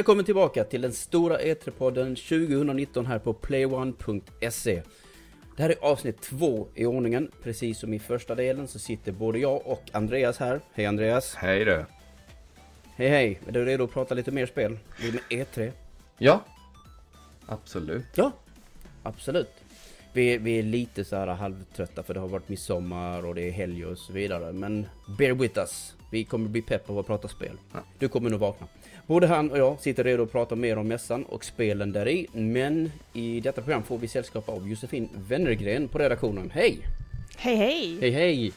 Välkommen tillbaka till den stora E3-podden 2019 här på playone.se. Det här är avsnitt två i ordningen. Precis som i första delen så sitter både jag och Andreas här. Hej Andreas! Hej du! Hej hej! Är du redo att prata lite mer spel? Det är med E3. Ja, absolut. Ja, absolut. Vi, vi är lite så här halvtrötta för det har varit midsommar och det är helg och så vidare. Men bear with us. Vi kommer bli pepp av att prata spel. Ja. Du kommer nog vakna. Både han och jag sitter redo att prata mer om mässan och spelen där i. Men i detta program får vi sällskap av Josefin Wennergren på redaktionen. Hej! Hej hej! Hej hej!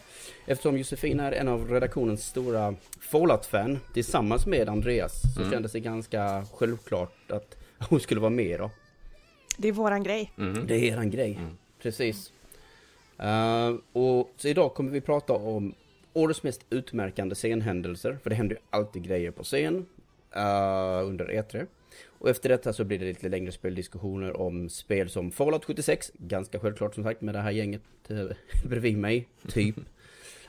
Eftersom Josefin är en av redaktionens stora Fallout-fan tillsammans med Andreas så Mm. kändes det ganska självklart att hon skulle vara med då. Det är våran grej. Mhm. Det är eran grej. Mm. Precis. Eh, och så idag kommer vi prata om årets mest utmärkande scenhändelser. För det händer ju alltid grejer på scen eh, under E3. Och efter detta så blir det lite längre speldiskussioner om spel som Fallout 76. Ganska självklart som sagt med det här gänget uh, bredvid mig, typ.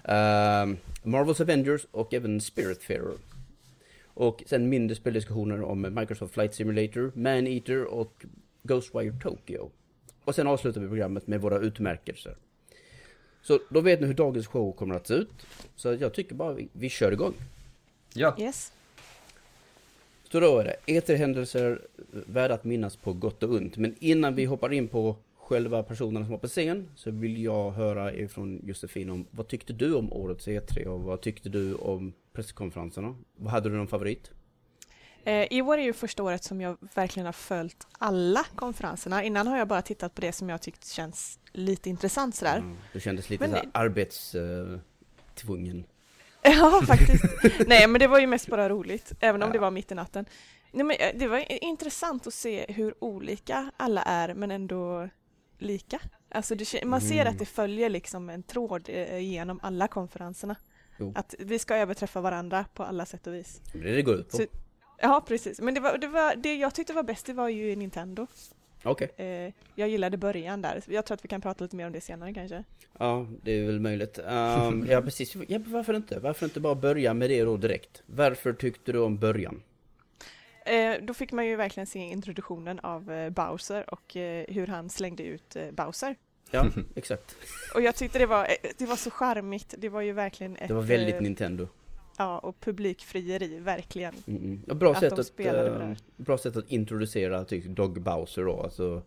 Eh, Marvels Avengers och även Spiritfarer. Och sen mindre speldiskussioner om Microsoft Flight Simulator, Man-Eater och Ghostwire Tokyo. Och sen avslutar vi programmet med våra utmärkelser. Så då vet ni hur dagens show kommer att se ut. Så jag tycker bara vi, vi kör igång. Ja, Yes. Så då är det E3-händelser värda att minnas på gott och ont. Men innan vi hoppar in på själva personerna som var på scen så vill jag höra ifrån Josefin om vad tyckte du om årets E3 och vad tyckte du om presskonferenserna? Vad hade du någon favorit? Eh, I år är ju första året som jag verkligen har följt alla konferenserna. Innan har jag bara tittat på det som jag tyckt känns lite intressant sådär. Mm, du kändes lite Men det- arbetstvungen. Ja, faktiskt. Nej, men det var ju mest bara roligt, även om Ja. det var mitt i natten. Nej, men eh, det var intressant att se hur olika alla är, men ändå lika. Alltså det, man ser Mm. att det följer liksom en tråd eh, genom alla konferenserna. Jo. Att vi ska överträffa varandra på alla sätt och vis. Det är det går ut på. Så- Ja, precis. Men det, var, det, var, det jag tyckte var bäst, det var ju Nintendo. Okej. Eh, jag gillade början där. Jag tror att vi kan prata lite mer om det senare kanske. Ja, det är väl möjligt. Ehm, ja, precis. Ja, varför inte? Varför inte bara börja med det då direkt? Varför tyckte du om början? Eh, då fick man ju verkligen se introduktionen av eh, Bowser och eh, hur han slängde ut eh, Bowser. Ja, exakt. Och jag tyckte det var, eh, det var så charmigt. Det var ju verkligen ett Det var väldigt eh, Nintendo. Ja, och publikfrieri, verkligen. Mm, mm. Ja, bra, Att sätt att, eh, bra sätt att introducera typ Dog Bowser då. Alltså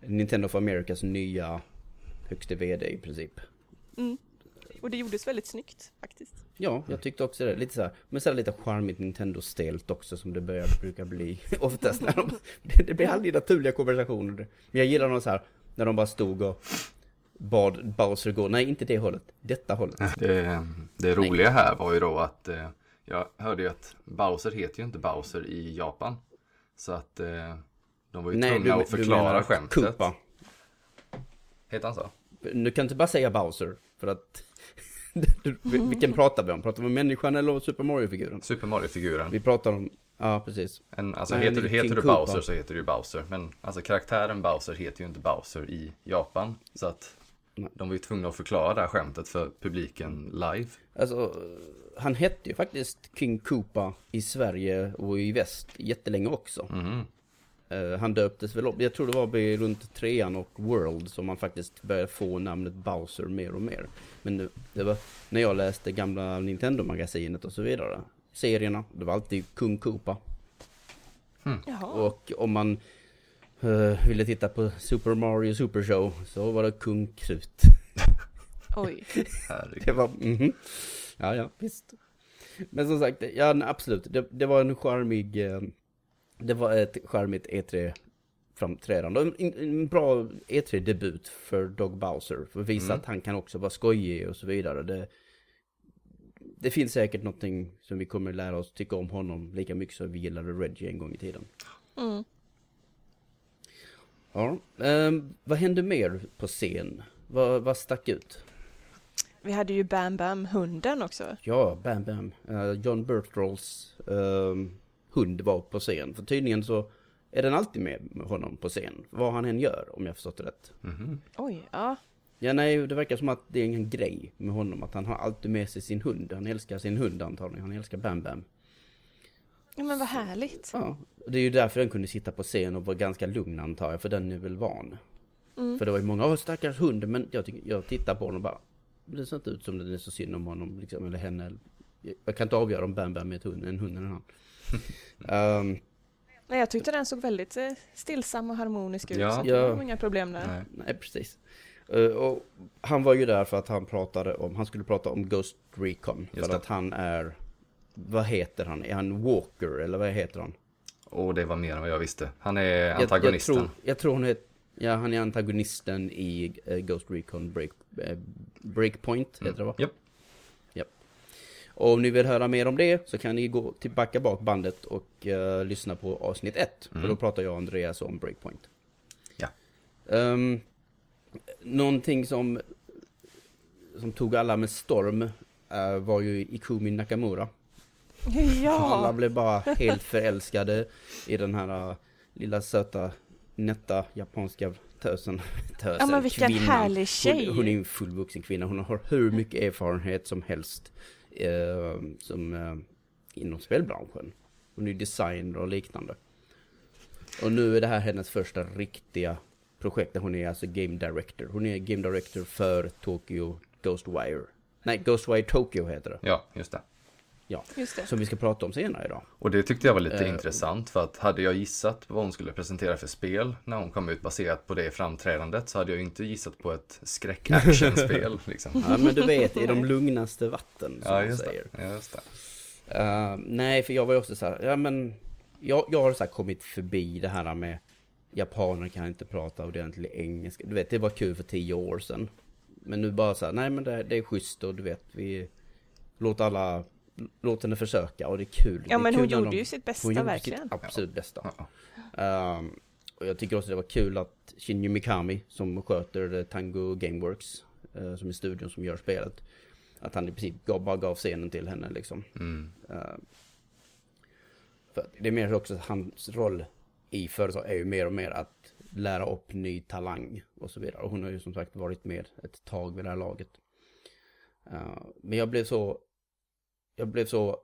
Nintendo of Americas nya högste VD i princip. Mm. Och det gjordes väldigt snyggt faktiskt. Ja, jag tyckte också det. Lite så här, men så här lite charmigt Nintendo-stelt också som det börjar, brukar bli oftast. När de, det, det blir aldrig naturliga konversationer. Men jag gillar nog så här, när de bara stod och bad Bowser gå. Nej, inte det hållet. Detta hållet. det, det roliga här var ju då att eh, jag hörde ju att Bowser heter ju inte Bowser i Japan. Så att eh, de var ju tvungna att förklara skämtet. Koopa. Heter han så? Du kan inte bara säga Bowser, för att... du, vilken pratar vi om? Pratar vi om människan eller Super Mario-figuren? Super Mario-figuren. Vi pratar om... Ja, precis. En, alltså Nej, heter, du, heter du Koopa. Bowser så heter du ju Bowser. Men alltså karaktären Bowser heter ju inte Bowser i Japan. Så att Nej. De var ju tvungna att förklara det här skämtet för publiken live. Alltså, han hette ju faktiskt King Koopa i Sverige och i väst jättelänge också. Eh, han döptes väl upp, jag tror det var runt trean och World som man faktiskt började få namnet Bowser mer och mer. Men det, det var när jag läste gamla Nintendo-magasinet och så vidare. Serierna, det var alltid Kung Koopa. Jaha. Och om man eh, ville titta på Super Mario Super Show så var det Kung Krut. Oj. Det var, mhm. Ja, ja, visst. Men som sagt, ja absolut. Det, det var en charmig, eh, det var ett charmigt E3-framträdande. En, en, en bra E3-debut för Dog Bowser. För att visa Mm. att han kan också vara skojig och så vidare. Det, det finns säkert någonting som vi kommer lära oss tycka om honom lika mycket som vi gillade Reggie en gång i tiden. Mm. Ja, ehm, vad hände mer på scen? Vad, vad stack ut? Vi hade ju Bam Bam, hunden också. Ja, Bam Bam. Eh, John Bertrolls ehm, hund var på scen. För tydligen så är den alltid med honom på scen. Vad han än gör, om jag förstått det rätt. Mhm. Oj, ja. Ja, nej, det verkar som att det är en grej med honom. Att han har alltid med sig sin hund. Han älskar sin hund antagligen. Han älskar Bam Bam. Ja men vad härligt. Ja, det är ju därför den kunde sitta på scen och vara ganska lugn antar jag, för den är väl van. Mm. För det var ju många, åh stackars hund, men jag, jag tittar på honom och bara, det ser inte ut som det är så synd om honom, liksom, eller henne. Jag kan inte avgöra om Bam Bam är ett hund, en hund eller en han. um, Nej, jag tyckte den såg väldigt eh, stillsam och harmonisk ut, Ja. så Ja. det var inga problem där. Nej. nej, precis. Uh, och han var ju där för att han pratade om, han skulle prata om Ghost Recon. Just för det. att han är, vad heter han? Är han Walker eller vad heter han? Och det var mer än vad jag visste. Han är antagonisten. Jag, jag, tror, jag tror hon är, ja han är antagonisten i eh, Ghost Recon Break, eh, Breakpoint, heter det va? Japp. Och om ni vill höra mer om det så kan ni gå tillbaka bak bandet och eh, lyssna på avsnitt 1. För Mm. då pratar jag och Andreas om Breakpoint. Ja. Um, någonting som, som tog alla med storm eh, var ju Ikumi Nakamura. Alla Ja, blev bara helt förälskade i den här uh, lilla söta, nätta japanska tösen. tösen ja men vilken kvinnan. härlig tjej. Hon, hon är en fullvuxen kvinna. Hon har hur mycket erfarenhet som helst eh, som, eh, inom spelbranschen. Hon är designer och liknande. Och nu är det här hennes första riktiga projekt. där Hon är alltså game director. Hon är game director för Tokyo Ghostwire. Nej, Ghostwire Tokyo heter det. Ja, just det. Ja, Just det. som vi ska prata om senare idag. Och det tyckte jag var lite Eh, intressant för att hade jag gissat vad hon skulle presentera för spel när hon kom ut baserat på det framträdandet så hade jag ju inte gissat på ett skräck-actionspel liksom. Ja, men du vet, i de lugnaste vatten, som Ja, man just säger. det. Just det. Eh, nej, för jag var ju också så här, ja men, jag, jag har så här kommit förbi det här med japaner kan inte prata ordentlig engelska. Du vet, det var kul för tio år sedan. Men nu bara så här, nej men det, det är schysst och du vet, vi låter alla, låt henne försöka och det är kul. Ja men kul hon gjorde de- ju sitt bästa verkligen. sitt absolut bästa. Ja. Ehm, och jag tycker också det var kul att Shinji Mikami som sköter eh, Tango Gameworks, eh, som är studion som gör spelet, att han i princip gav, bara gav scenen till henne liksom. Mm. Ehm, för det är mer också att hans roll i företag är ju mer och mer att lära upp ny talang och så vidare. Och hon har ju som sagt varit med ett tag vid det här laget. Ehm, men jag blev så, jag blev så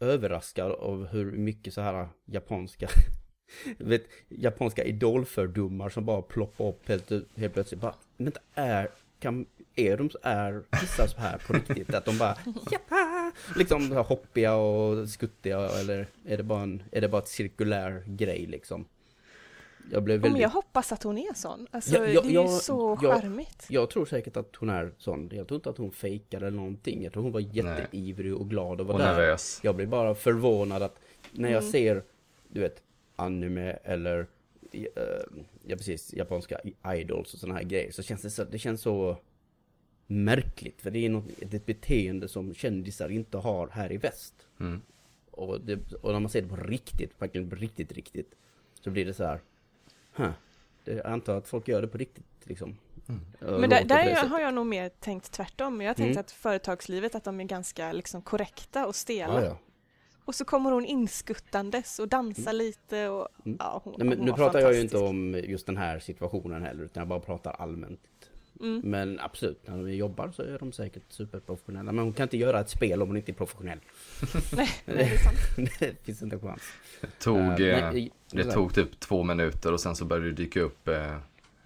överraskad av hur mycket så här japanska vet, japanska idolfördomar som bara ploppar upp helt, helt plötsligt. Bara, men det är, kan, är de så är vissa så här på riktigt? Att de bara, Jappa! Liksom så här hoppiga och skuttiga eller är det bara en, är det bara ett cirkulär grej liksom? Jag blev Ja, men väldigt, jag hoppas att hon är sån. Alltså, Ja, ja, det är ju ja, så ja. charmigt. jag tror säkert att hon är sån. Jag tror inte att hon fejkar eller någonting. Jag tror hon var jätteivrig och glad och var Och där. nervös. Jag blir bara förvånad att när jag Mm. ser, du vet, anime eller eh, ja precis, japanska idols och sådana här grejer så känns det så, det känns så märkligt. För det är, något, ett beteende som kändisar inte har här i väst. Mm. Och, det, och när man ser det på riktigt, verkligen på riktigt, riktigt, så blir det så här, huh, det, jag antar att folk gör det på riktigt liksom. Mm. Men där, där sättet. har jag nog mer tänkt tvärtom. Jag har tänkt Mm. att företagslivet, att de är ganska liksom korrekta och stela. Ja, ja. Och så kommer hon inskuttandes och dansar lite och Mm. ja, hon, Nej, men hon nu pratar jag ju inte om just den här situationen heller, utan jag bara pratar allmänt. Mm. Men absolut, när de jobbar så är de säkert superprofessionella. Men hon kan inte göra ett spel om hon inte är professionell. Nej, det är sant. det finns inte en chans. Tog, Eh, eh, nej, det sådär. tog typ två minuter och sen så började det dyka upp eh,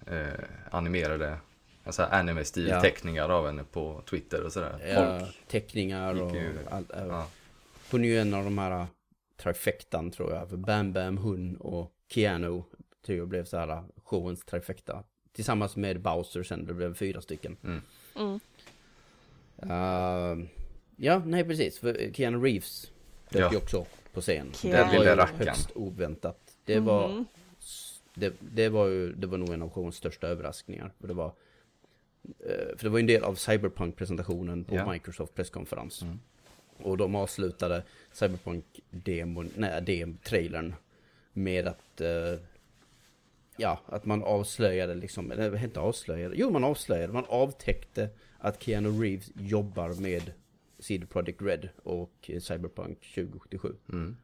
eh, animerade alltså anime-stil Ja. teckningar av henne på Twitter och sådär. Ja, Folk, teckningar och allt. Ja. ja. Hon är ju en av de här trifectan tror jag. För Bam Bam, hon och Keanu tror jag blev så här showens trifecta. Tillsammans med Bowser sen, det blev fyra stycken. Mm. Mm. Uh, ja, nej precis. För Keanu Reeves dök Ja. ju också på scen. Keanu. Den Det var lilla rackaren. högst oväntat. Det var, Mm. det, det var ju, det var nog en av showens största överraskningar. För det var, eh, för det var en del av Cyberpunk-presentationen på Ja. Microsoft presskonferens. Mm. Och de avslutade Cyberpunk-demon, nej, dem-trailern med att, eh, ja, att man avslöjade liksom, eller inte avslöjade, jo man avslöjade, man avtäckte att Keanu Reeves jobbar med CD Projekt Red och Cyberpunk 2077. Mm.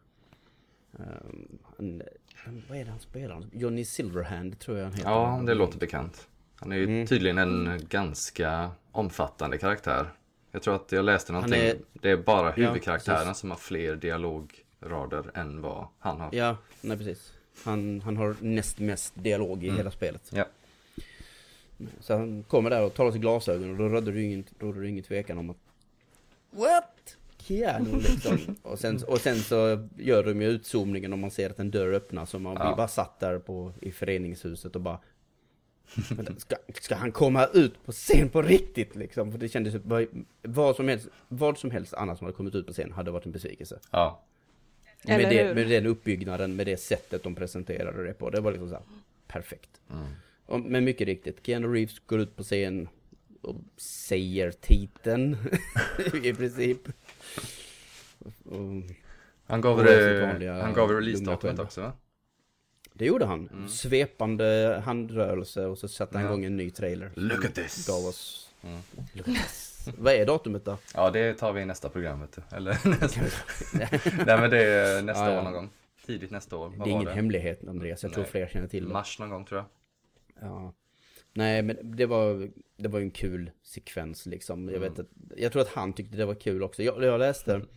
Um, han, han, vad är det han spelar? Johnny Silverhand tror jag han heter. ja, det låter bekant. Han är ju Mm. tydligen en ganska omfattande karaktär. Jag tror att jag läste någonting. är- Det är bara Ja, huvudkaraktären precis. som har fler dialog rader än vad han har. Ja, nej precis. Han, han har näst mest dialog i mm. hela spelet. Ja. Så han kommer där och tar av sig glasögon och då rådde det ingen, rådde det ingen tvekan om att What? Keanu liksom. och, sen, och sen så gör de ju utzoomningen om man ser att en dörr öppnas och man ja. blir bara satt där på, i föreningshuset och bara Ska, ska han komma ut på scen på riktigt liksom? För det kändes vad som helst, vad som helst annat som hade kommit ut på scen hade varit en besvikelse. Ja. Med, det, med den uppbyggnaden, med det sättet de presenterade det på. Det var liksom så här, perfekt. Mm. Och, men mycket riktigt, Keanu Reeves går ut på scen och säger titeln i princip. Och, han gav det, han gav release-datumet också va? Det gjorde han. Mm. Svepande handrörelse och så satte han ja. igång en ny trailer. Look at this! Gav oss... Mm. Look at this. Vad är datumet då? Ja, det tar vi i nästa program vet du. Eller nästa... Nej men det är nästa ja, år någon gång. Tidigt nästa år. Vad det är ingen det? hemlighet Andreas. Jag Nej. tror fler känner till det. Mars någon gång tror jag. Ja. Nej men det var, det var en kul sekvens liksom. Jag, mm. vet att, jag tror att han tyckte det var kul också. Jag, jag läste mm.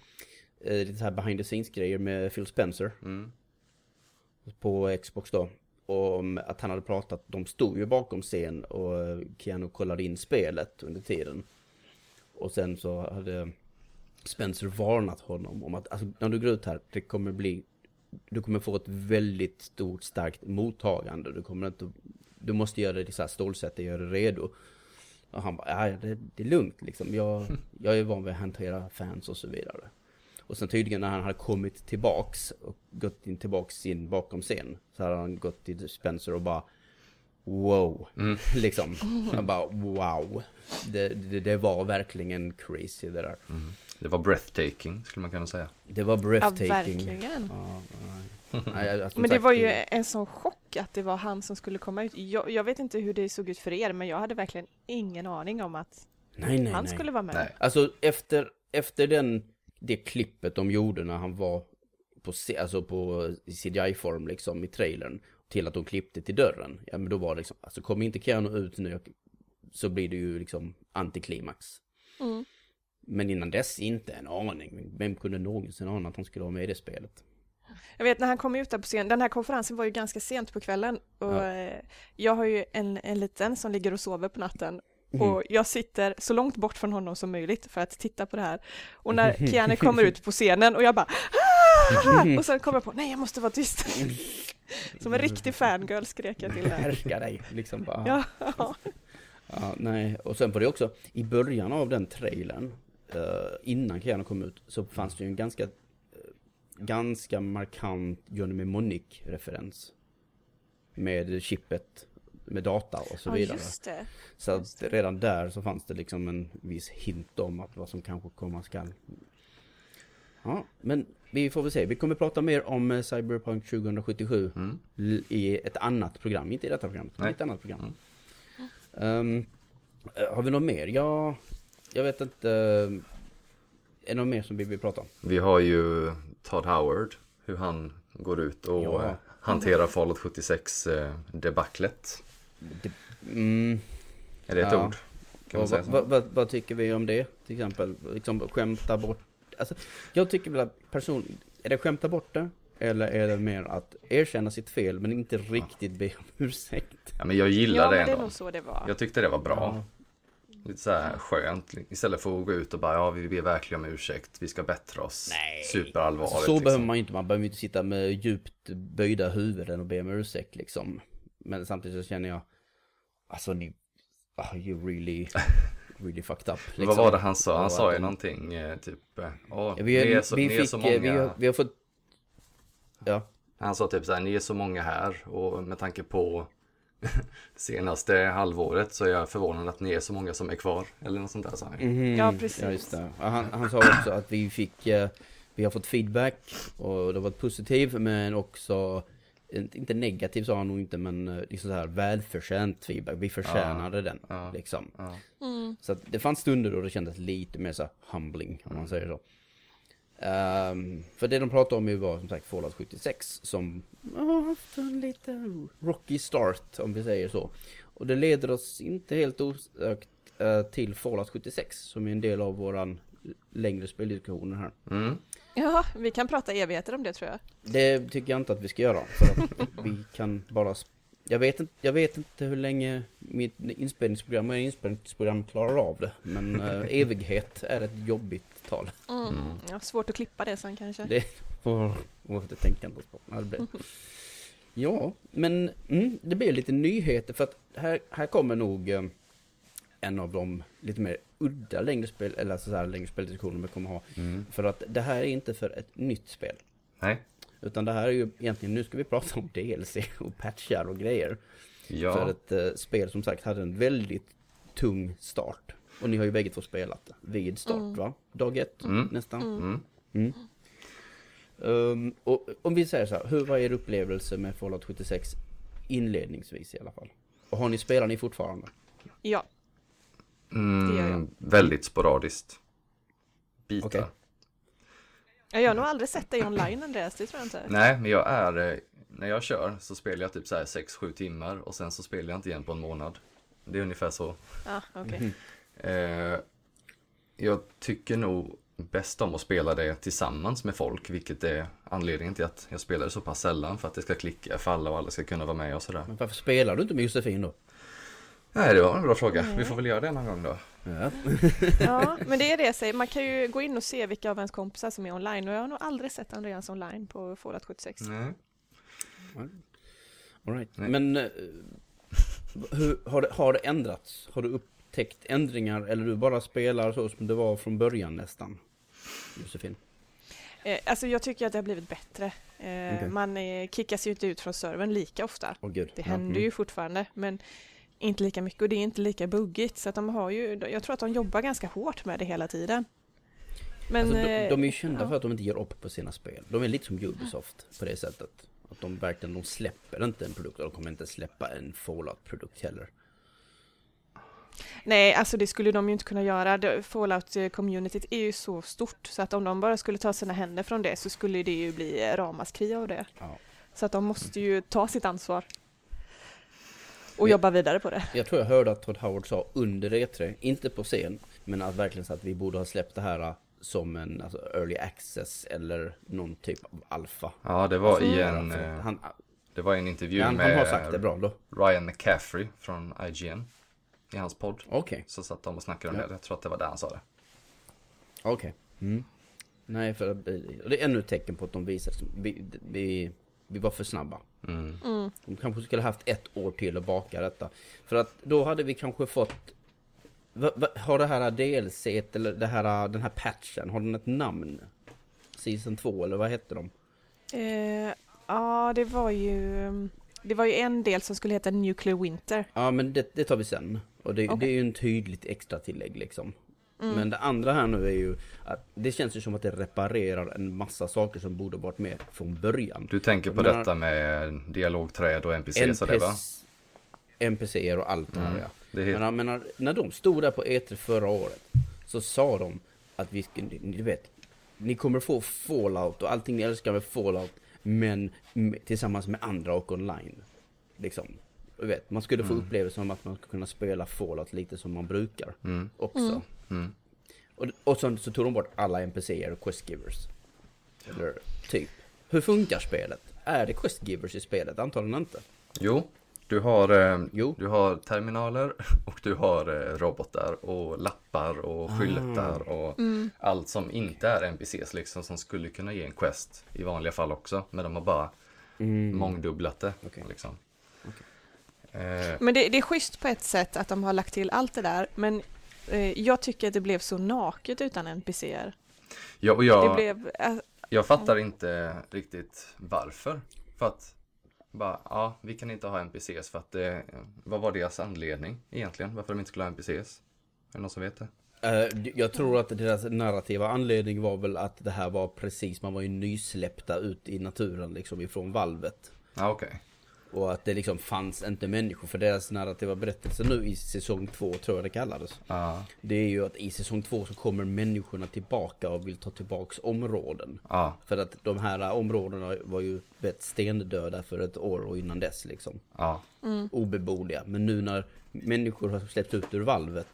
eh, lite här behind the scenes grejer med Phil Spencer. Mm på Xbox då. Och att han hade pratat, de stod ju bakom scen och Keanu kollade in spelet under tiden. Och sen så hade Spencer varnat honom om att alltså, när du går ut här, det kommer bli du kommer få ett väldigt stort, starkt mottagande. Du kommer inte, du måste göra det så här stålsätt göra det redo. Och han bara, ja det, det är lugnt liksom. Jag, jag är van vid att hantera fans och så vidare. Och sen tydligen när han hade kommit tillbaks och gått in tillbaks in bakom scen så hade han gått till Spencer och bara Wow, mm. liksom. Han bara wow. Det, det, det, var verkligen crazy det där. Mm. Det var breathtaking skulle man kunna säga. Det var breathtaking. Ja, verkligen. Ja, nej, men det var ju en sån chock att det var han som skulle komma ut. Jag, jag, vet inte hur det såg ut för er, men jag hade verkligen ingen aning om att nej, nej, han skulle vara med. Nej. Alltså efter, efter den det klippet de gjorde när han var på, alltså på CGI-form liksom i trailern till att de klippte till dörren. Ja men då var det liksom, alltså kommer inte Keanu ut nu så blir det ju liksom antiklimax. Mm. Men innan dess inte en aning. Vem kunde någonsin ana att han skulle vara med i det spelet? Jag vet när han kom ut där på scen, den här konferensen var ju ganska sent på kvällen och ja. Eh, jag har ju en, en liten som ligger och sover på natten Mm. Och jag sitter så långt bort från honom som möjligt för att titta på det här. Och när Keanu kommer ut på scenen och jag bara Och sen kommer jag på, nej jag måste vara tyst. Som en riktig fangirl skrek jag till henne. Härska dig, liksom bara. Ja. ja. nej, och sen var det också, i början av den trailern, uh, innan Keanu kom ut, så fanns det ju en ganska, uh, ganska markant Johnny Mnemonic-referens. Med chippet med data och så vidare. Ja, så att redan där så fanns det liksom en viss hint om att vad som kanske komma skall. Ja, men vi får väl se. Vi kommer prata mer om eh, Cyberpunk 2077 mm. i ett annat program. Inte i detta program, utan i ett annat program. Mm. Um, har vi något mer? Ja, jag vet inte. Är det något mer som vi vill prata om? Vi har ju Todd Howard. Hur han går ut och ja. hanterar Fallout 76 debaclet. Det, mm, är det ett ja. ord? Vad, vad, vad, vad, tycker vi om det? Till exempel, liksom skämta bort. Alltså, jag tycker väl att person, är det skämta bort det? Eller är det mer att erkänna sitt fel men inte riktigt be om ursäkt? Ja men jag gillar ja, det ändå. Det så det var. Jag tyckte det var bra. Ja. Lite så här skönt. Istället för att gå ut och bara, ja vi ber verkligen om ursäkt. Vi ska bättra oss. Nej. Superallvarligt. Alltså, så liksom. behöver man inte. Man behöver inte sitta med djupt böjda huvuden och be om ursäkt liksom. Men samtidigt så känner jag, alltså ni, oh, you really, really fucked up. Liksom. Vad var det han sa? Han sa ju någonting, eh, typ, eh, ja, vi, ni är så, vi ni fick, är så många. Vi har, vi har fått, ja. Han sa typ så här, ni är så många här och med tanke på senaste halvåret så är jag förvånad att ni är så många som är kvar. Eller något sånt där sa han. Mm, ja, precis. Ja, just det. Han, han sa också att vi fick, eh, vi har fått feedback och det har varit positivt men också inte negativ sa han nog inte men eh, liksom så här välförtjänt feedback. Vi förtjänade ja, den ja, liksom. Ja. Mm. Så att det fanns stunder då det kändes lite mer så humbling om man säger så. Um, för det de pratade om ju var som sagt Fallout 76 som har haft en lite rocky start om vi säger så. Och det leder oss inte helt osökt uh, till Fallout 76 som är en del av våran längre speldiskussioner här. Mm. Ja, vi kan prata evigheter om det tror jag. Det tycker jag inte att vi ska göra. För att vi kan bara... Jag vet, inte, jag vet inte hur länge mitt inspelningsprogram och inspelningsprogram klarar av det. Men äh, evighet är ett jobbigt tal. Mm. Mm. Ja, svårt att klippa det sen kanske. Det får vi tänka på. Ja, det ja men mm, det blir lite nyheter för att här, här kommer nog eh, en av de lite mer udda längre spel, eller så här längre speldiskussioner vi kommer ha. Mm. För att det här är inte för ett nytt spel. Nej. Utan det här är ju egentligen, nu ska vi prata om DLC och patchar och grejer. Ja. För ett uh, spel som sagt hade en väldigt tung start. Och ni har ju bägge två spelat vid start mm. va? Dag ett mm. nästan. Mm. mm. Um, och om vi säger så här, hur var er upplevelse med Fallout 76 inledningsvis i alla fall? Och har ni, spelar ni fortfarande? Ja. Mm, det gör jag. Väldigt sporadiskt. Bitar. Okay. Jag har nog aldrig sett dig online Andreas, det tror jag inte. Nej, men jag är, eh, när jag kör så spelar jag typ så här 6-7 timmar och sen så spelar jag inte igen på en månad. Det är ungefär så. Ah, okay. Mm. Eh, jag tycker nog bäst om att spela det tillsammans med folk, vilket är anledningen till att jag spelar det så pass sällan för att det ska klicka för alla och alla ska kunna vara med och sådär. Men varför spelar du inte med Josefin då? Nej, det var en bra fråga. Mm. Vi får väl göra det någon gång då. Ja. ja, men det är det jag säger. Man kan ju gå in och se vilka av ens kompisar som är online och jag har nog aldrig sett Andreas online på Fallout 76. Nej. All right. Nej. Men uh, hur, har, det, har det ändrats? Har du upptäckt ändringar eller du bara spelar så som det var från början nästan? Josefin? Eh, alltså jag tycker att det har blivit bättre. Eh, okay. Man eh, kickas ju inte ut från servern lika ofta. Oh, det händer mm. ju fortfarande men inte lika mycket och det är inte lika buggigt så att de har ju, jag tror att de jobbar ganska hårt med det hela tiden. Men, alltså, de, de, är ju kända ja. för att de inte ger upp på sina spel. De är lite som Ubisoft på det sättet. Att de verkligen, de släpper inte en produkt och de kommer inte släppa en Fallout-produkt heller. Nej, alltså det skulle de ju inte kunna göra. Fallout-communityt är ju så stort så att om de bara skulle ta sina händer från det så skulle det ju bli ramaskri av det. Ja. Så att de måste ju ta sitt ansvar. Och jobba vidare på det. Jag tror jag hörde att Todd Howard sa under E3, inte på scen, men att verkligen så att vi borde ha släppt det här som en alltså, early access eller någon typ av alfa. Ja, det var i en... Han, det var en intervju han, med han har sagt det bra då. Ryan McCaffrey från IGN i hans podd. Okej. Okay. Så satt de och snackade om ja. det. Jag tror att det var där han sa det. Okej. Okay. Mm. Nej, för det är ännu ett tecken på att de visar vi, vi, vi var för snabba. Mm. Mm. De kanske skulle haft ett år till att baka detta. För att då hade vi kanske fått va, va, Har det här DLC eller det här, den här patchen, har den ett namn? Season 2 eller vad hette de? Eh, ja, det var ju Det var ju en del som skulle heta Nuclear Winter. Ja, men det, det tar vi sen. Och det, okay. det är ju en tydligt extra tillägg liksom. Mm. Men det andra här nu är ju att det känns ju som att det reparerar en massa saker som borde varit med från början. Du tänker på detta med dialogträd och NPCs och det va? NPCer och allt det här mm. ja. Det helt... men, menar, när de stod där på E3 förra året så sa de att vi ni vet, ni kommer få Fallout och allting ni älskar med Fallout men tillsammans med andra och online. Liksom. Du vet, man skulle få mm. upplevelsen om att man skulle kunna spela Fallout lite som man brukar mm. också. Mm. Mm. Och, och så, så tog de bort alla NPCer och questgivers. Eller typ. Hur funkar spelet? Är det questgivers i spelet? Antagligen inte. Jo, du har, eh, jo. du har terminaler och du har eh, robotar och lappar och ah. skyltar och mm. allt som inte är NPCs liksom som skulle kunna ge en quest i vanliga fall också. Men de har bara mm. mångdubblat det. Okay. Liksom. Okay. Eh. Men det, det, är schysst på ett sätt att de har lagt till allt det där. Men jag tycker att det blev så naket utan NPCer. Ja, och jag, blev, äh, jag fattar inte riktigt varför. För att bara, ja, vi kan inte ha NPCs för att det, vad var deras anledning egentligen? Varför de inte skulle ha NPCs? Är det någon som vet det? Uh, jag tror att deras narrativa anledning var väl att det här var precis, man var ju nysläppta ut i naturen liksom ifrån valvet. Okej. Okay. Och att det liksom fanns inte människor för deras narrativa berättelse nu i säsong två tror jag det kallades. Ja. Det är ju att i säsong två så kommer människorna tillbaka och vill ta tillbaks områden. Ja. För att de här områdena var ju vet, stendöda för ett år och innan dess liksom. Ja. Mm. Obeboeliga. Men nu när människor har släppts ut ur valvet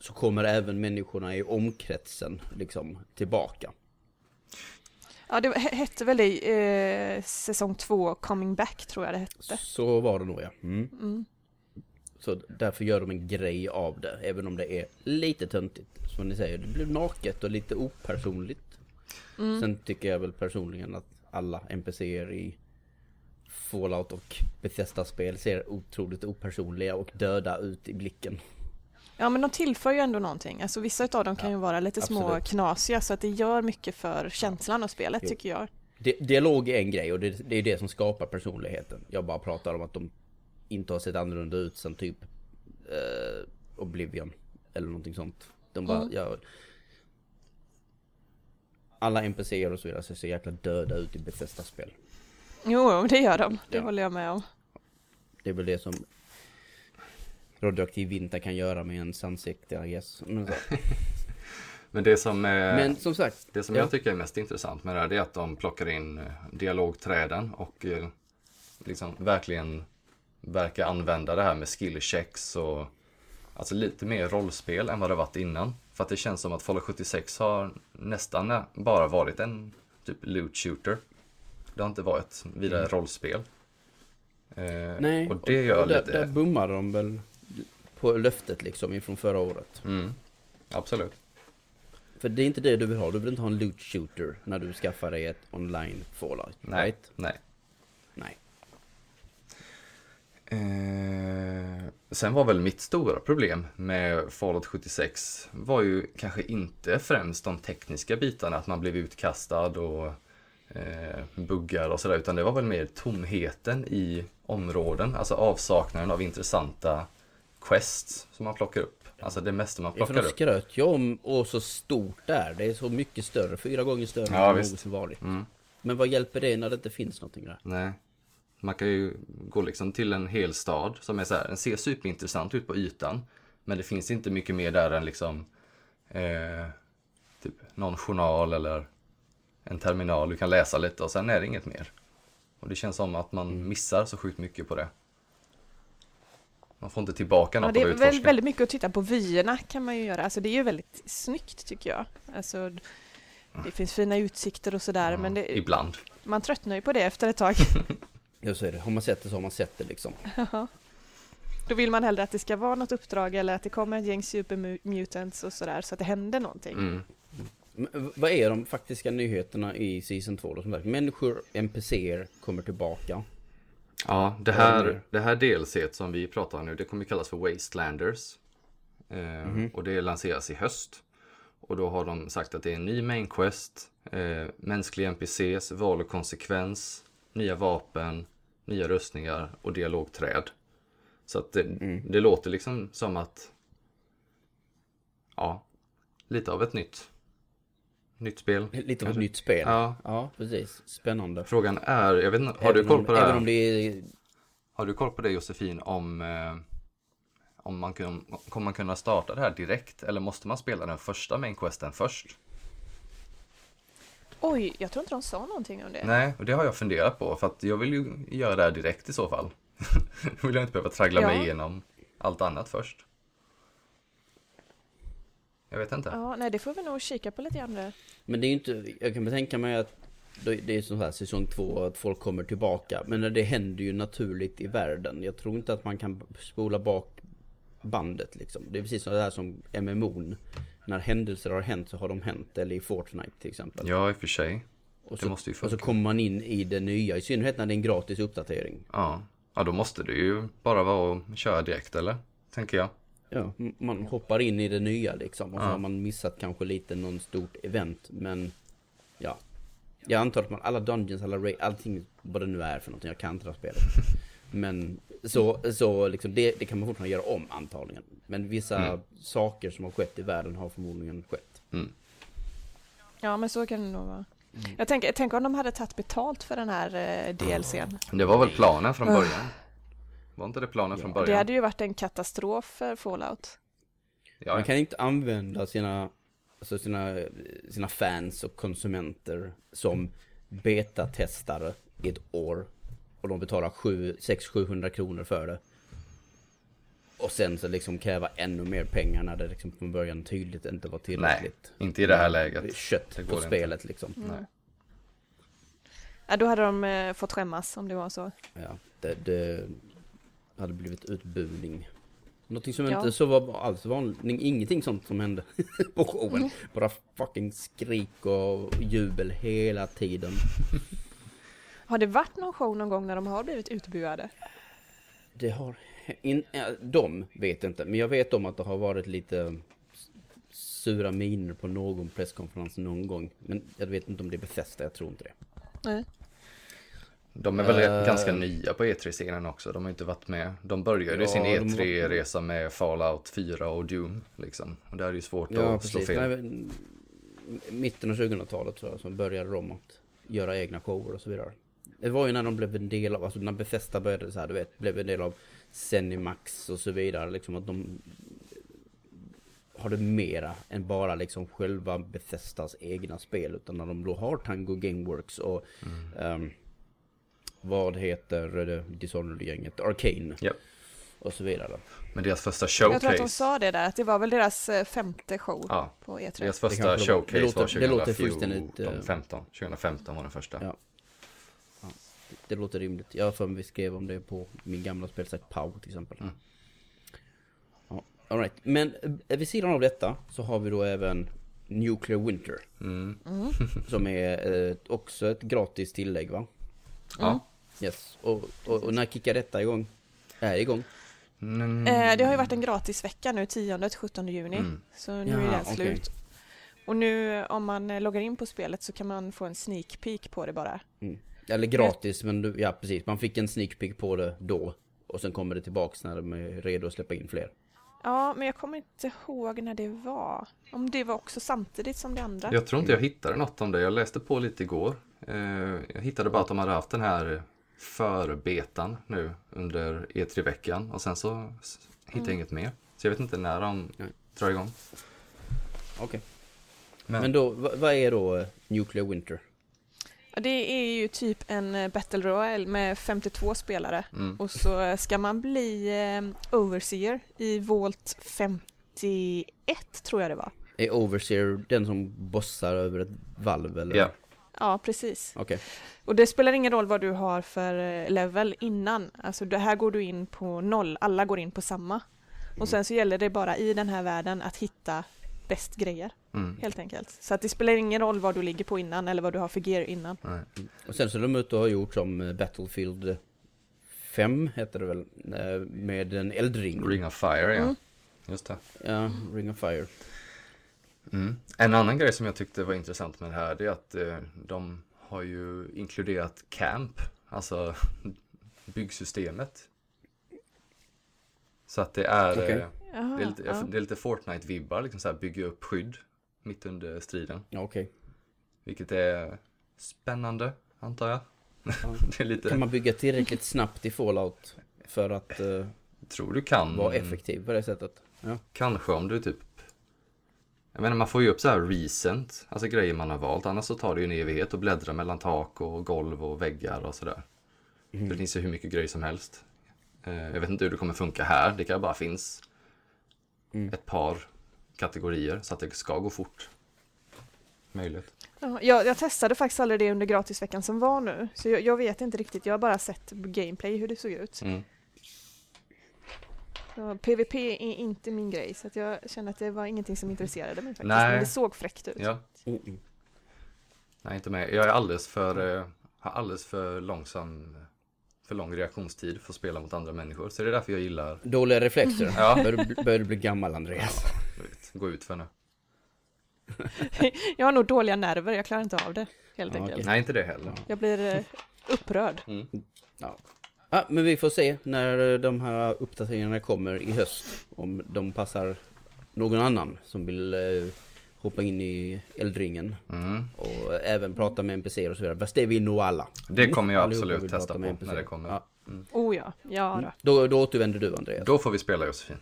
så kommer även människorna i omkretsen liksom tillbaka. Ja, det hette väl det eh, säsong två, Coming Back tror jag det hette. Så var det nog ja. Mm. Mm. Så därför gör de en grej av det, även om det är lite töntigt. Som ni säger, det blir naket och lite opersonligt. Mm. Sen tycker jag väl personligen att alla NPCer i Fallout och Bethesda-spel ser otroligt opersonliga och döda ut i blicken. Ja men de tillför ju ändå någonting. Alltså vissa av dem kan ju vara lite absolut. små knasiga så att det gör mycket för känslan av spelet jo. tycker jag. dialog är en grej och det, det är det som skapar personligheten. Jag bara pratar om att de inte har sett annorlunda ut sen typ eh, Oblivion eller någonting sånt. De bara, mm. ja, alla NPCer och så vidare ser så jäkla döda ut i Bethesda-spel. Jo, det gör de. Det ja. håller jag med om. Det är väl det som radioaktiv vinter kan göra med en ansikte, I guess. Men, Men det som, är, Men som sagt, det som ja. jag tycker är mest intressant med det här är att de plockar in eh, dialogträden och eh, liksom verkligen verkar använda det här med skill checks och alltså lite mer rollspel än vad det varit innan. För att det känns som att Fallout 76 har nästan bara varit en typ loot shooter. Det har inte varit vidare mm. rollspel. Eh, Nej, och det gör och där, lite... där bommar de väl på löftet liksom ifrån förra året. Mm. Absolut. För det är inte det du vill ha, du vill inte ha en loot shooter när du skaffar dig ett online Fallout. Nej, right? nej. Nej. Eh, sen var väl mitt stora problem med Fallout 76 var ju kanske inte främst de tekniska bitarna, att man blev utkastad och eh, buggar och sådär, utan det var väl mer tomheten i områden, alltså avsaknaden av intressanta quests som man plockar upp. Alltså det mesta man plockar upp. Ja, skröt ju om och så stort där. Det är så mycket större, fyra gånger större ja, än någonsin varit. Mm. Men vad hjälper det när det inte finns någonting där? Nej. Man kan ju gå liksom till en hel stad som är så här, den ser superintressant ut på ytan. Men det finns inte mycket mer där än liksom eh, typ någon journal eller en terminal du kan läsa lite och sen är det inget mer. Och det känns som att man mm. missar så sjukt mycket på det. Man får inte tillbaka något ja, Det är väl väldigt mycket att titta på vyerna kan man ju göra. Alltså det är ju väldigt snyggt tycker jag. Alltså, det finns fina utsikter och sådär ja, men det, Ibland. Man tröttnar ju på det efter ett tag. Ja så är det. Har man sett det så har man sett det liksom. Då vill man hellre att det ska vara något uppdrag eller att det kommer ett gäng supermutants och sådär så att det händer någonting. Mm. Vad är de faktiska nyheterna i Season 2 då? Som Människor, NPCer kommer tillbaka. Ja, det här, det här DLC som vi pratar om nu, det kommer kallas för Wastelanders. Eh, mm. Och det lanseras i höst. Och då har de sagt att det är en ny main quest, eh, mänskliga NPCs, val och konsekvens, nya vapen, nya rustningar och dialogträd. Så att det, mm. det låter liksom som att, ja, lite av ett nytt Nytt spel. Lite av ett nytt spel. Ja. ja, precis. Spännande. Frågan är, jag vet inte, har även du koll på det här? Även om det är... Har du koll på det Josefin om, eh, om man kan, kommer man kunna starta det här direkt eller måste man spela den första main questen först? Oj, jag tror inte de sa någonting om det. Nej, och det har jag funderat på för att jag vill ju göra det här direkt i så fall. Då vill jag inte behöva traggla ja. mig igenom allt annat först. Jag vet inte. Ja, nej det får vi nog kika på lite grann Men det är ju inte, jag kan tänka mig att det är som här säsong två att folk kommer tillbaka. Men det händer ju naturligt i världen. Jag tror inte att man kan spola bak bandet liksom. Det är precis så här som MMO. När händelser har hänt så har de hänt. Eller i Fortnite till exempel. Ja, i och för sig. Och så, måste ju och så kommer man in i det nya. I synnerhet när det är en gratis uppdatering. Ja, ja då måste det ju bara vara att köra direkt eller? Tänker jag. Ja, man hoppar in i det nya liksom. Och så har man missat kanske lite någon stort event. Men ja. Jag antar att man, alla Dungeons, alla Ray, allting vad det nu är för någonting. Jag kan inte det här spelet. Men så, så liksom det, det, kan man fortfarande göra om antagligen. Men vissa mm. saker som har skett i världen har förmodligen skett. Mm. Ja men så kan det nog vara. Mm. Jag tänker, tänk om de hade tagit betalt för den här eh, DLCn. Det var väl planen från början. Var inte det planen ja. från början? Det hade ju varit en katastrof för Fallout. Ja. Man kan inte använda sina, alltså sina, sina fans och konsumenter som betatestare i ett år. Och de betalar 600-700 kronor för det. Och sen så liksom kräva ännu mer pengar när det liksom från början tydligt inte var Nej, tillräckligt. inte i det här läget. Kött Det går på inte. spelet liksom. Nej. Ja, då hade de eh, fått skämmas om det var så. Ja, det, det hade blivit utbuning. Någonting som Ja. inte så var alls vanligt, ingenting sånt som hände på showen. Mm. Bara fucking skrik och jubel hela tiden. Har det varit någon show någon gång när de har blivit utbuade? Det har... In, ja, de vet inte, men jag vet om att det har varit lite sura miner på någon presskonferens någon gång. Men jag vet inte om det är Bethesda, jag tror inte det. Nej. De är väl Eh. ganska nya på E3-scenen också. De har inte varit med. De började Ja, sin de var- E3-resa med Fallout 4 och Doom. Liksom. Och där är det ju svårt Ja, att slå precis. fel. Nej, men, mitten av 2000-talet tror jag, så började de att göra egna shower och så vidare. Det var ju när de blev en del av, alltså när Bethesda började så här, du vet, blev en del av Zenimax och så vidare, liksom att de hade mera än bara liksom själva Bethesdas egna spel, utan när de då har Tango Gameworks och ehm, vad heter det Dishonored-gänget? Arcane Japp. och så vidare. Men deras första Jag tror att de showcase. sa det där, att det var väl deras eh, femte show Ja, på E3. deras Det första det showcase Det låter- var det låter 2014, fullständigt, eh, 15. 2015 var den första. Ja. Det låter rimligt. Jag mig vi skrev om det på min gamla spelsajt Pow till exempel. Mm. Ja, all right. Men eh, vid sidan av detta så har vi då även Nuclear Winter. Mm. Som är eh, också ett gratis tillägg va? Ja. Yes. Och, och, och när kickar detta igång? Är igång? Mm. Eh, det har ju varit en gratis vecka nu, 10-17 juni. Mm. Så nu Ja, är den okej. slut. Och nu om man loggar in på spelet så kan man få en sneak peek på det bara. Mm. Eller gratis men du, ja precis. Man fick en sneak peek på det då. Och sen kommer det tillbaks när de är redo att släppa in fler. Ja, men jag kommer inte ihåg när det var. Om det var också samtidigt som det andra. Jag tror inte jag hittade något om det. Jag läste på lite igår. Eh, Jag hittade bara att de hade haft den här förbetan nu under E3-veckan och sen så hittade jag inget mer. Så jag vet inte när de drar igång. Okej. Men, Men då, vad, är då eh, Nuclear Winter? Ja, Det är ju typ en eh, Battle Royale med 52 spelare. mm, Och så eh, ska man bli Overseer i Volt 51 tror jag det var. Är Overseer den som bossar över ett valv eller? ja, Ja, precis. Okej. Och det spelar ingen roll vad du har för eh, level innan. Alltså det här går du in på noll, alla går in på samma. Och sen så gäller det bara i den här världen att hitta bäst grejer, mm, helt enkelt. Så att det spelar ingen roll vad du ligger på innan eller vad du har för gear innan. nej. Och sen så är de ute och har gjort som eh, Battlefield 5 heter det väl? eh, Med en eldring. Ring of Fire, ja. Mm. Just det. Ja, Ring of Fire. Mm. En annan grej som jag tyckte var intressant med det här är att eh, de har ju inkluderat camp, alltså byggsystemet. Så att det är, eh, Jaha, det är lite, ja. det är lite Fortnite-vibbar, liksom så här bygga upp skydd mitt under striden. Ja, okej. Vilket är spännande, antar jag. Ja. det är lite, Kan man bygga tillräckligt snabbt i Fallout för att eh, tror du kan. vara effektiv på det sättet? Ja. Kanske om du typ Jag menar man får ju upp så här recent, alltså grejer man har valt. Annars så tar det ju en evighet att bläddra mellan tak och golv och väggar och sådär. Mm. Det finns ju hur mycket grejer som helst. Eh, Jag vet inte hur det kommer funka här. Det kan bara finns Mm. ett par kategorier så att det ska gå fort. Möjligt. Ja, jag, jag testade faktiskt aldrig det under gratisveckan som var nu, så jag, jag vet inte riktigt. Jag har bara sett gameplay hur det såg ut. Mm. Så PVP är inte min grej, så att jag känner att det var ingenting som intresserade mig faktiskt. Nej. Men det såg fräckt ut. Ja, Mm, nej inte med. Jag är alldeles för, eh, har alldeles för långsam, för lång reaktionstid för att spela mot andra människor. Så det är därför jag gillar Dåliga reflexer. Ja. Börjar, du, bli- börjar du bli gammal Andreas? du vet, gå ut för nu. Jag har nog dåliga nerver, jag klarar inte av det helt Ja, enkelt. Nej, inte det heller. Jag blir eh, upprörd. Mm. Ja. Ja, men vi får se när de här uppdateringarna kommer i höst. Om de passar någon annan som vill eh, hoppa in i eldringen. Mm. Och även prata med NPCer och så vidare. Fast det vill nog alla. Det kommer jag absolut testa på när det kommer. Ja. Oh ja, ja Mm. då. Då, då återvänder du Andreas. Då får vi spela Josefin.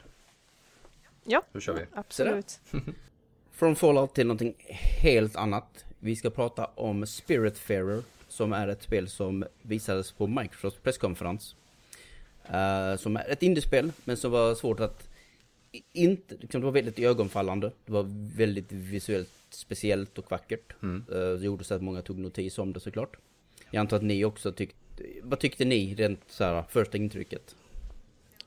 Ja, Då kör vi. absolut. Från Fallout till någonting helt annat. Vi ska prata om Spiritfarer som är ett spel som visades på Microsofts presskonferens. Uh, som är ett indiespel, men som var svårt att inte, liksom, det var väldigt ögonfallande. Det var väldigt visuellt speciellt och vackert. Mm. Uh, det gjorde så att många tog notis om det såklart. Jag antar att ni också tyckte, vad tyckte ni rent så här, första intrycket?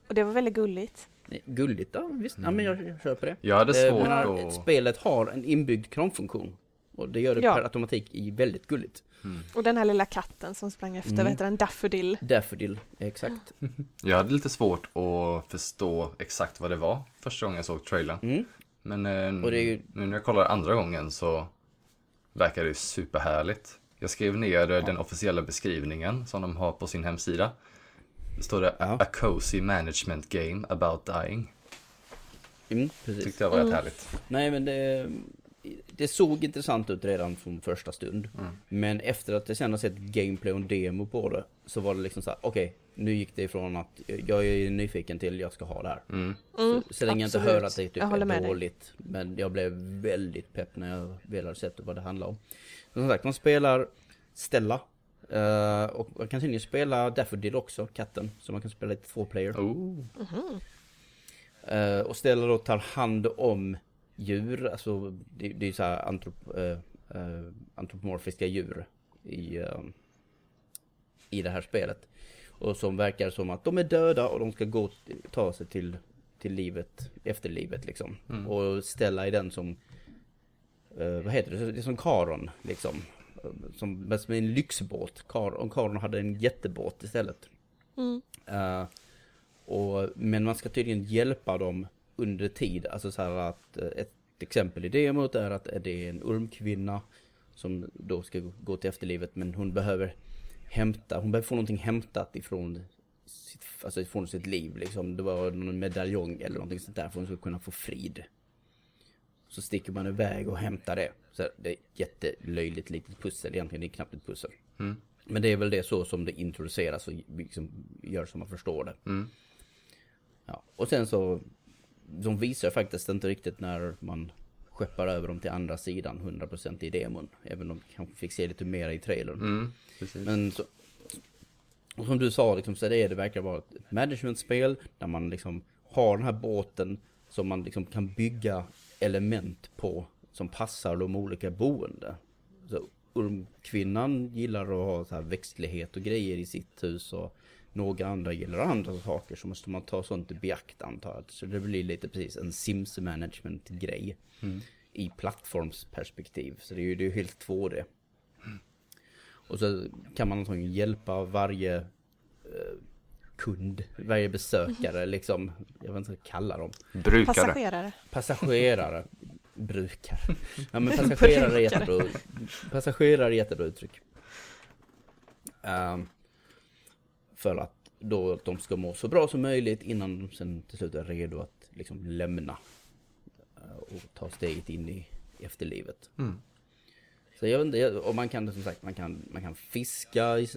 Och det var väldigt gulligt. Gulligt, ja visst. Mm. Ja men jag, jag köper det. Jag hade svårt uh, att... Spelet har en inbyggd kramfunktion. Och det gör det ja. per automatik i väldigt gulligt. Mm. Och den här lilla katten som sprang efter, mm. vad heter den? Daffodil. Daffodil, exakt. Jag hade lite svårt att förstå exakt vad det var första gången jag såg trailern. Mm. Men eh, ju... nu när jag kollar andra gången så verkar det superhärligt. Jag skrev ner ja. den officiella beskrivningen som de har på sin hemsida. Det står det ja. A cozy management game about dying. Mm, precis. Tyckte jag var mm. rätt härligt. Nej men det, det såg intressant ut redan från första stund. Mm. Men efter att jag sen har sett gameplay och demo på det så var det liksom så här: okej, okay, nu gick det ifrån att jag är nyfiken till jag ska ha det här. Mm. Så, mm, så länge jag inte hör att det typ är dåligt. Men jag blev väldigt pepp när jag väl hade sett vad det handlar om. Men som sagt, man spelar Stella. Uh, och man kan tydligen spela Daffodil också, katten. Så man kan spela lite två player. Oh. Mm -hmm. uh, och Stella då tar hand om djur, alltså det, det är så här antrop, äh, äh, antropomorfiska djur i, äh, i det här spelet. Och som verkar som att de är döda och de ska gå ta sig till, till livet, efter livet liksom. Mm. Och ställa i den som, vad heter det, det är som Karon liksom. Som, som en lyxbåt. Kar, om Karon hade en jättebåt istället. Mm. och, men man ska tydligen hjälpa dem under tid. Alltså så här att eh, ett exempel i demot är att det är en ormkvinna som då ska gå till efterlivet men hon behöver hämta, hon behöver få någonting hämtat ifrån sitt, alltså ifrån sitt liv liksom. Det var någon medaljong eller någonting sånt där för hon skulle kunna få frid. Så sticker man iväg och hämtar det. Så det är ett jättelöjligt litet pussel egentligen, det är knappt ett pussel. Mm. Men det är väl det så som det introduceras och liksom gör som man förstår det. Mm. Ja, och sen så de visar faktiskt inte riktigt när man skeppar över dem till andra sidan 100% i demon. Även om de kanske fick se lite mer i trailern. Mm, Men så, och som du sa, liksom, så det, är, det verkar vara ett managementspel där man liksom har den här båten som man liksom kan bygga element på som passar de olika boende. Så Ormkvinnan gillar att ha så här växtlighet och grejer i sitt hus och några andra gillar andra saker så måste man ta sånt i beaktande. Så det blir lite precis en Sims management grej. Mm. I plattformsperspektiv. Så det är ju det är helt 2D. Mm. Och så kan man antagligen hjälpa varje eh, kund, varje besökare mm. liksom. Jag vet inte vad jag kallar dem. Brukare. Passagerare. Passagerare. Brukare. Ja men passagerare är jättebra. Passagerare är jättebra uttryck. Um, för att då att de ska må så bra som möjligt innan de sen till slut är redo att liksom lämna eh, och ta steget in i efterlivet. Mm. Så jag vet inte, och man kan som sagt, man kan, man kan fiska i,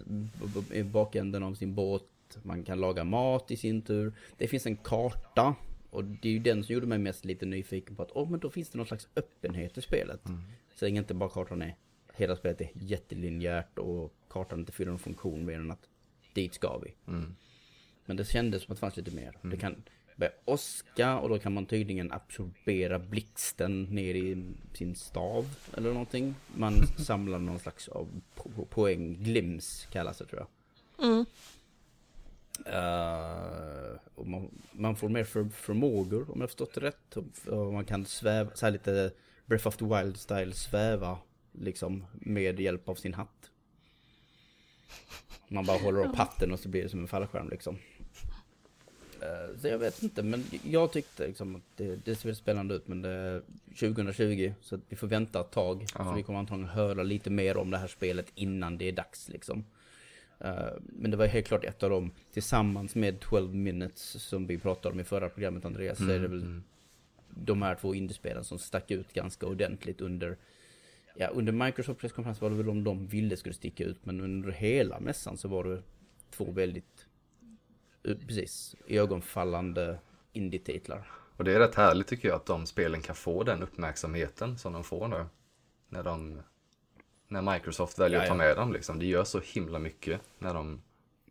i bakänden av sin båt, man kan laga mat i sin tur. Det finns en karta och det är ju den som gjorde mig mest lite nyfiken på att, åh oh, men då finns det någon slags öppenhet i spelet. Mm. Så länge inte bara kartan är, hela spelet är jättelinjärt och kartan inte fyller någon funktion mer än att dit ska vi. Mm. Men det kändes som att det fanns lite mer. Mm. Det kan börja åska och då kan man tydligen absorbera blixten ner i sin stav eller någonting. Man samlar någon slags av po poäng, glims kallas det tror jag. Mm. Uh, och man, man, får mer för, förmågor om jag förstått det rätt. Och man kan sväva, så här lite Breath of the Wild style sväva liksom med hjälp av sin hatt. Man bara håller upp hatten och så blir det som en fallskärm liksom. Eh, så jag vet inte, men jag tyckte liksom att det, det ser spännande ut, men det är 2020, så att vi får vänta ett tag. Så vi kommer antagligen höra lite mer om det här spelet innan det är dags liksom. Eh, men det var helt klart ett av dem, tillsammans med 12 minutes som vi pratade om i förra programmet Andreas, mm, så är det väl mm. de här två indiespelen som stack ut ganska ordentligt under Ja, under Microsoft presskonferens var det väl om de ville skulle sticka ut, men under hela mässan så var det två väldigt, eh, precis, ögonfallande indie-titlar. Och det är rätt härligt tycker jag att de spelen kan få den uppmärksamheten som de får nu. När de, när Microsoft väljer ja, ja. att ta med dem liksom. Det gör så himla mycket när de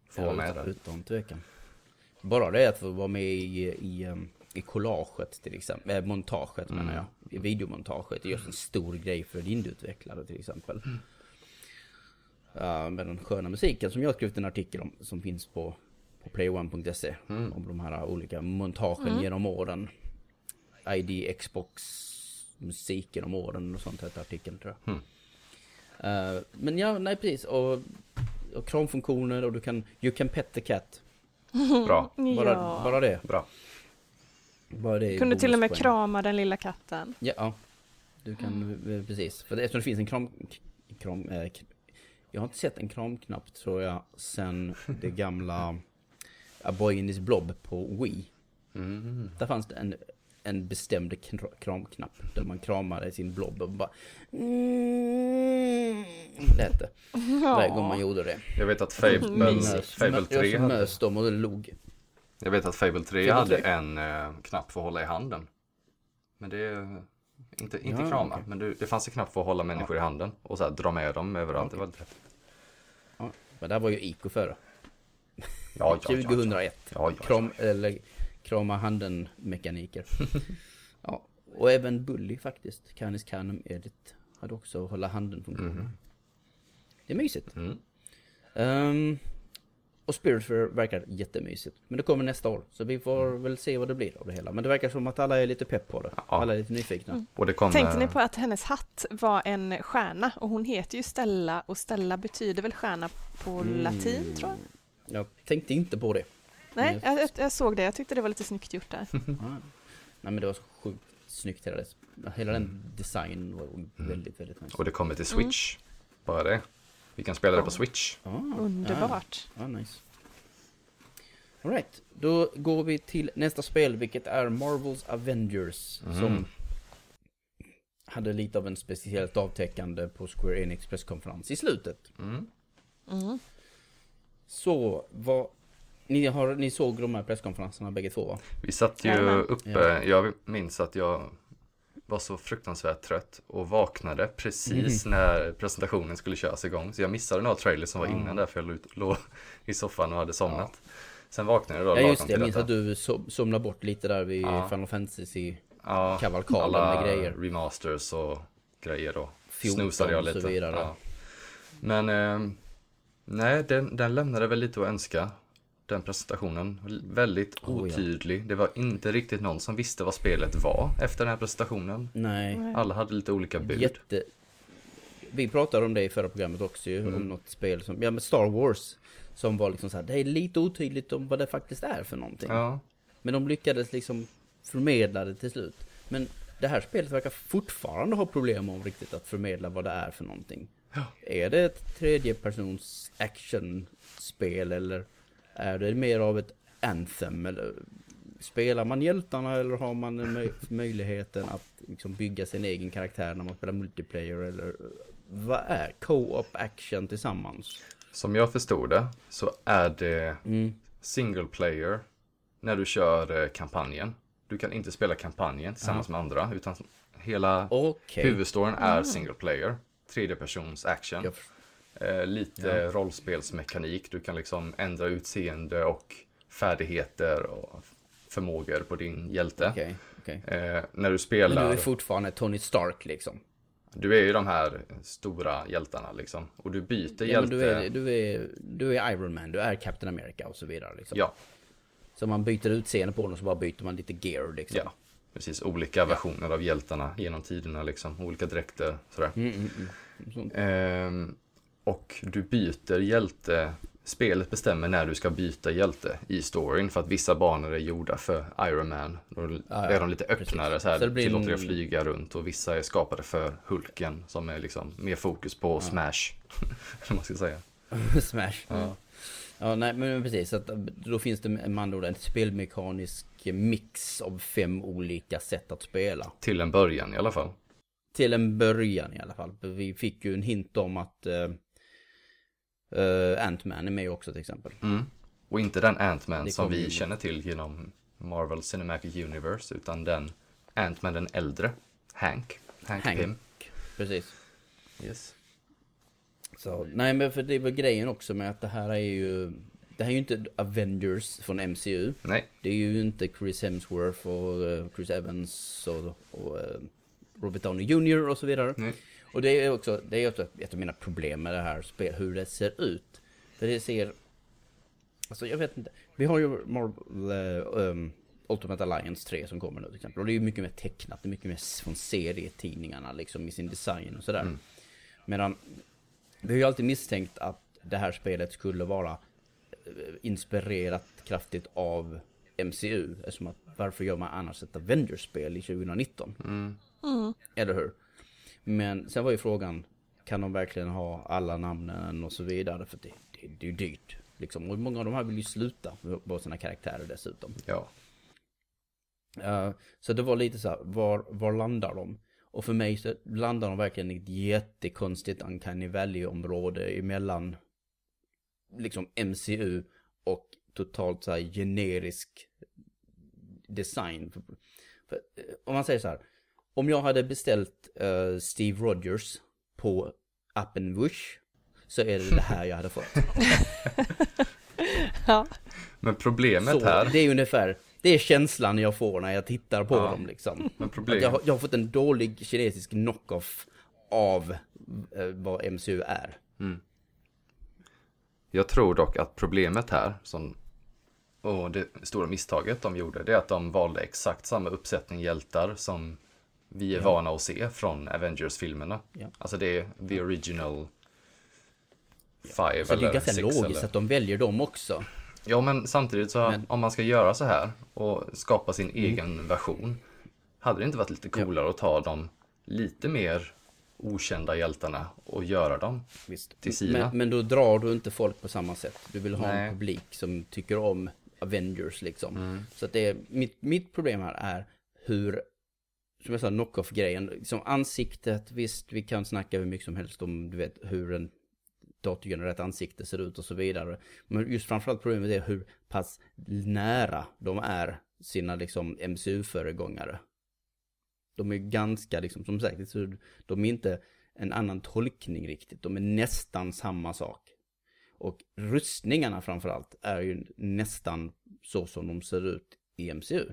får ja, med det. Utan tvekan. Bara det att få vara med i, i, ehm, i collaget till exempel, äh, montaget mm. menar jag. I videomontaget, det görs en stor grej för indieutvecklare till exempel. Mm. Uh, med den sköna musiken som jag skrivit en artikel om som finns på, på playone.se. Mm. Om de här olika montagen mm. genom åren. ID, Xbox, musiken om åren och sånt hette artikeln tror jag. Mm. Uh, men ja, nej precis. Och, och kramfunktioner och du kan, you can pet the cat. Bra. Bara, ja. bara det. Bra. Bara det Kunde till och med krama den lilla katten. Ja, ja. du kan, mm. precis. För eftersom det finns en kram, kram äh, jag har inte sett en kramknapp tror jag sen det gamla A Boy in his Blob på Wii. Mm. Där fanns det en, en bestämd kramknapp där man kramade sin blob och bara mm, lät det. Ja. Varje gång man gjorde det. Jag vet att Fable, Fable 3 jag hade... mös dem och log. Jag vet att Fable 3 Fable hade 3. en eh, knapp för att hålla i handen. Men det inte, inte ja, krama, okay. men det, det fanns en knapp för att hålla människor ja. i handen och så här, dra med dem överallt. Okay. Det var väldigt häftigt. Ja, men där var ju Ico före. Ja, ja, 2001. Ja, ja, Kram, eller krama handen mekaniker. ja, och även Bully faktiskt. Canis Canum Edit hade också hålla handen funktionen. Mm. Det är mysigt. Mm. Um, och Spiritfarer verkar jättemysigt. Men det kommer nästa år. Så vi får mm. väl se vad det blir av det hela. Men det verkar som att alla är lite pepp på det. Ja. Alla är lite nyfikna. Mm. Och det kommer... Tänkte ni på att hennes hatt var en stjärna? Och hon heter ju Stella och Stella betyder väl stjärna på mm. latin tror jag? Jag tänkte inte på det. Nej, jag, jag, jag, såg det. Jag tyckte det var lite snyggt gjort där. Nej men det var så sjukt snyggt hela, det. hela den mm. designen var mm. väldigt, väldigt nice. Och det kommer till Switch. Mm. Bara det. Vi kan spela det på Switch. Ah, Underbart. Ja, ah, nice. Alright, då går vi till nästa spel, vilket är Marvels Avengers. Mm. Som hade lite av en speciellt avtäckande på Square Enix presskonferens i slutet. Mm. Mm. Så, vad... Ni, har, ni såg de här presskonferenserna bägge två va? Vi satt ju Jajamän. uppe, ja. jag minns att jag var så fruktansvärt trött och vaknade precis mm. när presentationen skulle köras igång. Så jag missade några trailers som var innan där för jag låg i soffan och hade somnat. Ja. Sen vaknade jag då. Ja just det, jag minns att du somnade bort lite där vid ja. Final Fantasy ja, kavalkaden med grejer. remasters och grejer då. Snusade jag lite. Ja. Men eh, nej, den, den lämnade väl lite att önska. Den presentationen. Väldigt oh, otydlig. Ja. Det var inte riktigt någon som visste vad spelet var efter den här presentationen. Nej. Alla hade lite olika bud. Jätte... Vi pratade om det i förra programmet också ju, mm. om något spel som, ja men Star Wars. Som var liksom så här, det är lite otydligt om vad det faktiskt är för någonting. Ja. Men de lyckades liksom förmedla det till slut. Men det här spelet verkar fortfarande ha problem om riktigt att förmedla vad det är för någonting. Ja. Är det ett tredjepersons actionspel eller är det mer av ett anthem? Eller spelar man hjältarna eller har man möj möjligheten att liksom bygga sin egen karaktär när man spelar multiplayer? Eller vad är co-op action tillsammans? Som jag förstod det så är det mm. single player när du kör eh, kampanjen. Du kan inte spela kampanjen tillsammans Aha. med andra utan hela okay. huvudstoryn är mm. single player. Tredje persons action. Eh, lite ja. rollspelsmekanik. Du kan liksom ändra utseende och färdigheter och förmågor på din hjälte. Okay, okay. Eh, när du spelar... Men du är fortfarande Tony Stark liksom? Du är ju de här stora hjältarna liksom. Och du byter ja, hjälte. Du är, du, är, du är Iron Man, du är Captain America och så vidare liksom. Ja. Så man byter utseende på dem så bara byter man lite gear liksom. Ja, precis. Olika versioner ja. av hjältarna genom tiderna liksom. Olika dräkter sådär. Mm, mm, mm. Ehm, och du byter hjälte spelet bestämmer när du ska byta hjälte i storyn för att vissa banor är gjorda för Iron Man. Då ja, ja, är de lite öppnare så här, så tillåter dig att flyga runt och vissa är skapade för Hulken som är liksom mer fokus på ja. Smash. Man ska säga. smash. Ja. ja, nej men precis. Så att då finns det med andra ord en spelmekanisk mix av fem olika sätt att spela. Till en början i alla fall. Till en början i alla fall. Vi fick ju en hint om att uh, Ant-Man är med också till exempel. Mm. Och inte den Ant-Man som vi känner till genom Marvel Cinematic Universe, utan den Ant-Man den äldre, Hank. Hank, Hank. Pym. Precis. Yes. Så, nej men för det var grejen också med att det här är ju det här är ju inte Avengers från MCU. Nej. Det är ju inte Chris Hemsworth och uh, Chris Evans och, och uh, Robert Downey Jr. och så vidare. Nej. Och det är också, det är också ett av mina problem med det här spelet, hur det ser ut. För det ser... Alltså jag vet inte. Vi har ju Marvel uh, um, Ultimate Alliance 3 som kommer nu till exempel. Och det är ju mycket mer tecknat, det är mycket mer från serietidningarna liksom i sin design och sådär. Mm. Medan vi har ju alltid misstänkt att det här spelet skulle vara inspirerat kraftigt av MCU. Eftersom att varför gör man annars ett Avengers-spel i 2019? Mm. Mm. Eller hur? Men sen var ju frågan, kan de verkligen ha alla namnen och så vidare? För det, det, det är ju dyrt. Liksom. Och många av de här vill ju sluta på sina karaktärer dessutom. Ja. Uh, så det var lite så här, var, var landar de? Och för mig så landar de verkligen i ett jättekonstigt Uncanny Valley-område emellan liksom MCU och totalt så här generisk design. För, för, om man säger så här, om jag hade beställt uh, Steve Rogers på appen Wish så är det det här jag hade fått. ja. Men problemet så, här... Det är ungefär, det är känslan jag får när jag tittar på ja. dem liksom. Men problem... jag, har, jag har fått en dålig kinesisk knock-off av uh, vad MCU är. Mm. Jag tror dock att problemet här, som, och det stora misstaget de gjorde, det är att de valde exakt samma uppsättning hjältar som vi är ja. vana att se från Avengers-filmerna. Ja. Alltså det är the original five så eller det är ganska logiskt eller... att de väljer dem också. Ja, men samtidigt så men... om man ska göra så här och skapa sin mm. egen version, hade det inte varit lite coolare ja. att ta dem lite mer okända hjältarna och göra dem Visst. till sina. Men, men, då drar du inte folk på samma sätt. Du vill ha Nej. en publik som tycker om Avengers liksom. Mm. Så att det är, mitt, mitt problem här är hur, som jag sa, knock-off-grejen. Liksom ansiktet, visst vi kan snacka hur mycket som helst om, du vet, hur en datorgenererat ansikte ser ut och så vidare. Men just framförallt problemet är hur pass nära de är sina liksom MCU-föregångare. De är ganska, liksom, som sagt, de är inte en annan tolkning riktigt. De är nästan samma sak. Och rustningarna framförallt är ju nästan så som de ser ut i MCU.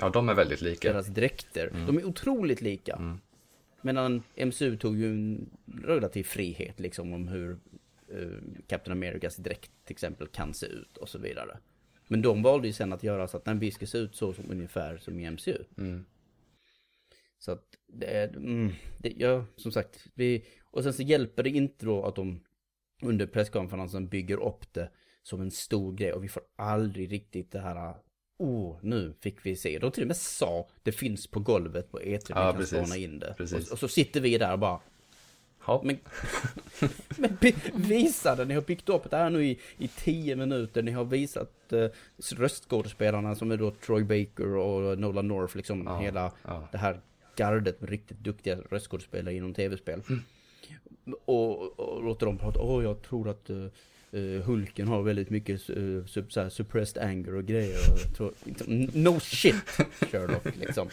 Ja, de är väldigt lika. Deras dräkter, mm. de är otroligt lika. Mm. Medan MCU tog ju en relativ frihet liksom om hur uh, Captain Americas dräkt till exempel kan se ut och så vidare. Men de valde ju sen att göra så att den ska se ut så som ungefär som i MCU. Mm. Så att det är, mm, det, ja, som sagt, vi, och sen så hjälper det inte då att de under presskonferensen bygger upp det som en stor grej och vi får aldrig riktigt det här Oh, nu fick vi se. De till och med sa det finns på golvet på E3, ja, vi kan spana in det. Och, och, så sitter vi där och bara Ja. Men, men visa det, ni har byggt upp det här nu i, i tio minuter, ni har visat uh, röstskådespelarna som är då Troy Baker och Nolan North, liksom ja, hela ja. det här gardet med riktigt duktiga röstskådespelare inom tv-spel. Mm. Och, och låter dem prata, åh jag tror att uh, Hulken har väldigt mycket uh, sub, såhär, suppressed anger och grejer. Och tror, liksom, no shit Sherlock liksom.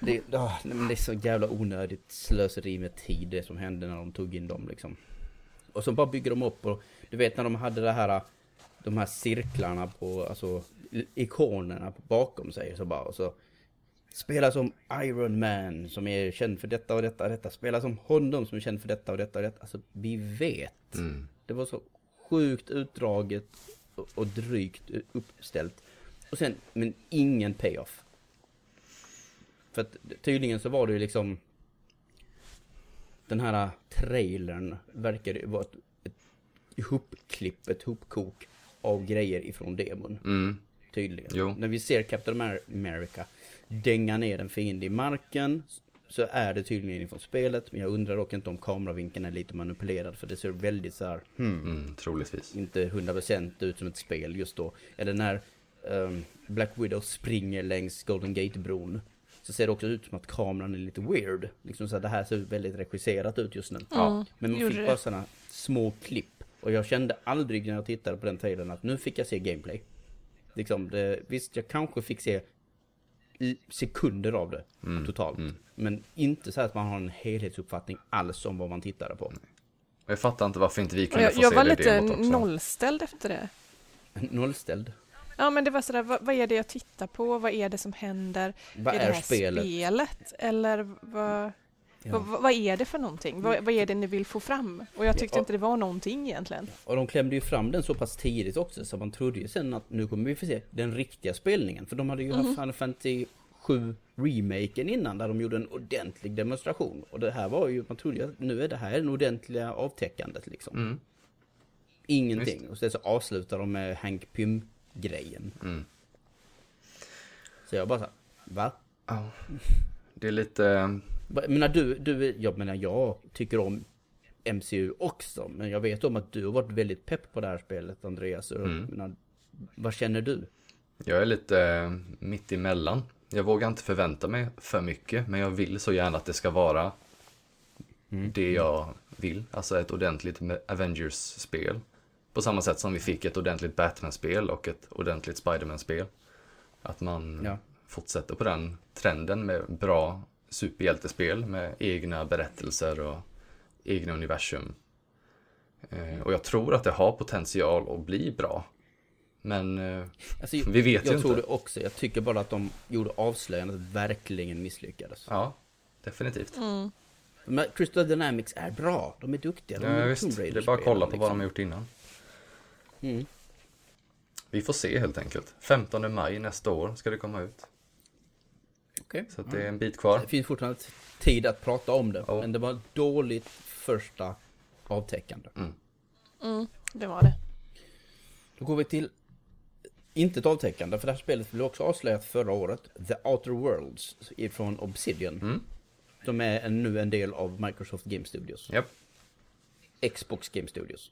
Det, oh, det är så jävla onödigt slöseri med tid det som hände när de tog in dem liksom. Och så bara bygger de upp och du vet när de hade det här de här cirklarna på, alltså ikonerna bakom sig så bara och så Spela som Iron Man som är känd för detta och detta och detta. Spela som honom som är känd för detta och detta och detta. Alltså vi vet. Mm. Det var så sjukt utdraget och drygt uppställt. Och sen, men ingen payoff. För att tydligen så var det ju liksom den här trailern verkar vara ett, ett ihopklipp, ett hopkok av grejer ifrån demon. Mm. Tydligen. Jo. När vi ser Captain America dänga ner en fiende i marken så är det tydligen ifrån spelet. Men jag undrar dock inte om kameravinkeln är lite manipulerad för det ser väldigt så här, hmm, mm, troligtvis. Inte 100% ut som ett spel just då. Eller när um, Black Widow springer längs Golden Gate-bron. Så ser det också ut som att kameran är lite weird. Liksom så här, det här ser väldigt regisserat ut just nu. Ja, Men man fick bara sådana små klipp. Och jag kände aldrig när jag tittade på den trailern att nu fick jag se gameplay. Liksom, det, visst, jag kanske fick se sekunder av det mm. totalt. Mm. Men inte så att man har en helhetsuppfattning alls om vad man tittade på. Jag fattar inte varför inte vi kunde jag, få jag se var det lite nollställd efter det. Nollställd. Ja men det var sådär, vad, vad, är det jag tittar på? Vad är det som händer? Vad är, är det här spelet? spelet? Eller vad, ja. vad, vad, är det för någonting? Vad, vad, är det ni vill få fram? Och jag tyckte ja, och, inte det var någonting egentligen. Och de klämde ju fram den så pass tidigt också så man trodde ju sen att nu kommer vi få se den riktiga spelningen. För de hade ju mm. haft Final Fantasy 7 remaken innan där de gjorde en ordentlig demonstration. Och det här var ju, man trodde ju att nu är det här en ordentliga avtäckandet liksom. Mm. Ingenting. Just. Och sen så avslutar de med Hank Pym grejen. Mm. Så jag bara så va? Ja. Det är lite... Menar du, du, jag menar jag tycker om MCU också. Men jag vet om att du har varit väldigt pepp på det här spelet Andreas. Mm. Menar, vad känner du? Jag är lite eh, mitt emellan. Jag vågar inte förvänta mig för mycket. Men jag vill så gärna att det ska vara mm. det jag vill. Alltså ett ordentligt Avengers-spel. På samma sätt som vi fick ett ordentligt Batman-spel och ett ordentligt Spiderman-spel. Att man ja. fortsätter på den trenden med bra superhjältespel med egna berättelser och egna universum. Eh, och jag tror att det har potential att bli bra. Men eh, alltså, vi vet ju inte. Jag tror det också. Jag tycker bara att de gjorde avslöjandet verkligen misslyckades. Ja, definitivt. Mm. Men Crystal Dynamics är bra. De är duktiga. De ja, visst. Det är bara att kolla på liksom. vad de har gjort innan. Mm. Vi får se helt enkelt. 15 maj nästa år ska det komma ut. Okay. Så det är en bit kvar. Det finns fortfarande tid att prata om det. Oh. Men det var dåligt första avtäckande. Mm. Mm, det var det. Då går vi till inte ett avtäckande, för det här spelet blev också avslöjat förra året. The Outer Worlds ifrån Obsidian. Mm. De är nu en del av Microsoft Game Studios. Yep. Xbox Game Studios.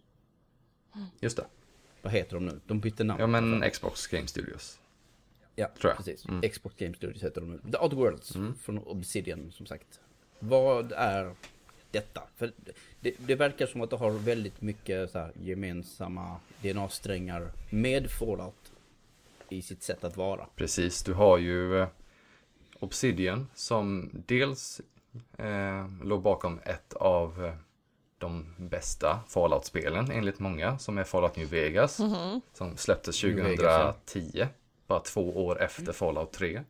Just det. Vad heter de nu? De bytte namn. Ja men Xbox Game Studios. Ja, Tror jag. precis. Mm. Xbox Game Studios heter de nu. The Odd Worlds mm. från Obsidian som sagt. Vad är detta? För det, det, verkar som att det har väldigt mycket så här, gemensamma DNA-strängar med Fallout i sitt sätt att vara. Precis, du har ju eh, Obsidian som dels eh, låg bakom ett av eh, de bästa Fallout-spelen enligt många, som är Fallout New Vegas. Mm -hmm. Som släpptes 2010, bara två år efter Fallout 3.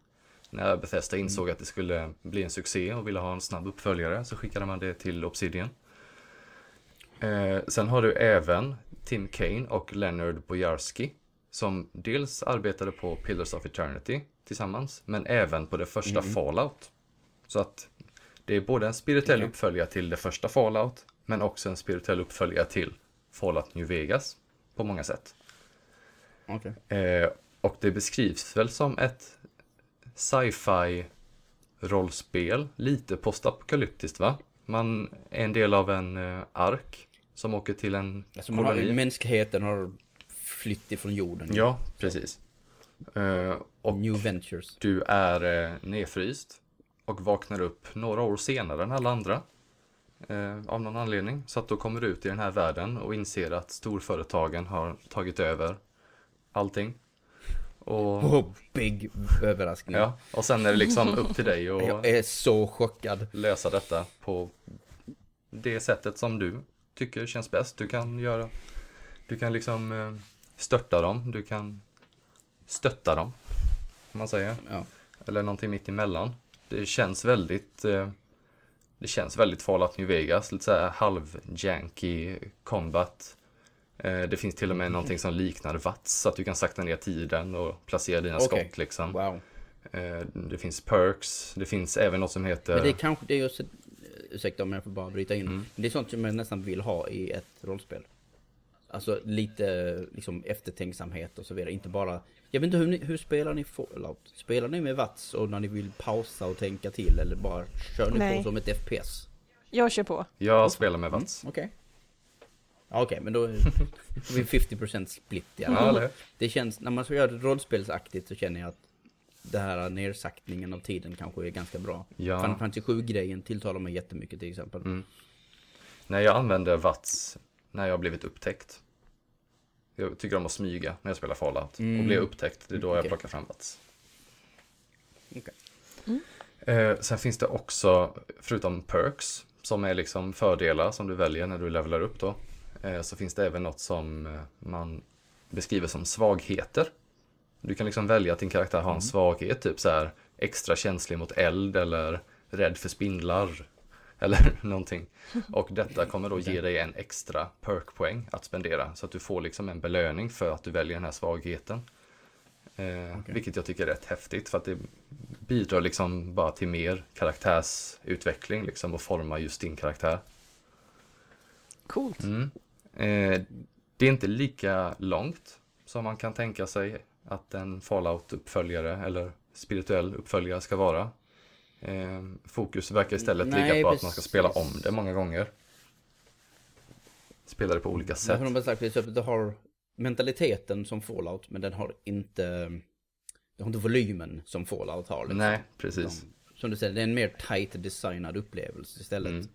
När Bethesda insåg att det skulle bli en succé och ville ha en snabb uppföljare så skickade man det till Obsidian. Eh, sen har du även Tim Kane och Leonard Bojarski som dels arbetade på Pillars of Eternity tillsammans, men även på det första mm. Fallout. Så att det är både en spirituell uppföljare till det första Fallout, men också en spirituell uppföljare till Fallout New Vegas på många sätt. Okay. Eh, och det beskrivs väl som ett sci-fi rollspel, lite postapokalyptiskt va? Man är en del av en eh, ark som åker till en alltså koloni. Har, mänskligheten har flytt ifrån jorden. Ja, precis. Eh, och New Ventures. Du är eh, nedfryst och vaknar upp några år senare än alla andra av någon anledning. Så att då kommer du ut i den här världen och inser att storföretagen har tagit över allting. Och, oh, big överraskning. Ja, och sen är det liksom upp till dig och Jag är så chockad. lösa detta på det sättet som du tycker känns bäst. Du kan göra, du kan liksom eh, störta dem, du kan stötta dem, om man säger. Ja. Eller någonting mitt emellan. Det känns väldigt eh, det känns väldigt Fallout New Vegas, lite såhär halv-janky combat. Eh, det finns till och med mm. någonting som liknar VATS, så att du kan sakta ner tiden och placera dina okay. skott liksom. Wow. Eh, det finns perks, det finns även något som heter... Men det är kanske, det är just, ursäkta om jag får bara bryta in. Mm. Det är sånt som jag nästan vill ha i ett rollspel. Alltså lite liksom eftertänksamhet och så vidare, inte bara jag vet inte hur, ni, hur spelar ni Fallout? Spelar ni med Vats och när ni vill pausa och tänka till eller bara kör ni Nej. på som ett FPS? Jag kör på. Jag spelar med Vats. Mm, Okej. Okay. Okej, okay, men då är vi 50% split i alla fall. Ja, det känns, när man ska göra det rollspelsaktigt så känner jag att det här nersaktningen av tiden kanske är ganska bra. Ja. Final Fantasy 7-grejen tilltalar mig jättemycket till exempel. Mm. Nej, jag använder Vats när jag har blivit upptäckt. Jag tycker om att smyga när jag spelar Fallout. Mm. Och blir jag upptäckt, det är då okay. jag plockar fram Vats. Okay. Mm. Eh, sen finns det också, förutom perks, som är liksom fördelar som du väljer när du levlar upp då. Eh, så finns det även något som eh, man beskriver som svagheter. Du kan liksom välja att din karaktär har en svaghet, typ så här extra känslig mot eld eller rädd för spindlar. Eller någonting. Och detta kommer då ge dig en extra perkpoäng att spendera. Så att du får liksom en belöning för att du väljer den här svagheten. Eh, okay. Vilket jag tycker är rätt häftigt för att det bidrar liksom bara till mer karaktärsutveckling liksom och forma just din karaktär. Coolt. Mm. Eh, det är inte lika långt som man kan tänka sig att en Fallout-uppföljare eller spirituell uppföljare ska vara. Eh, fokus verkar istället Nej, ligga på precis. att man ska spela om det många gånger. Spela det på olika sätt. Men de har sagt att det har mentaliteten som Fallout, men den har inte, den har inte volymen som Fallout har. Liksom. Nej, precis. De, som du säger, det är en mer tight designad upplevelse istället. Mm.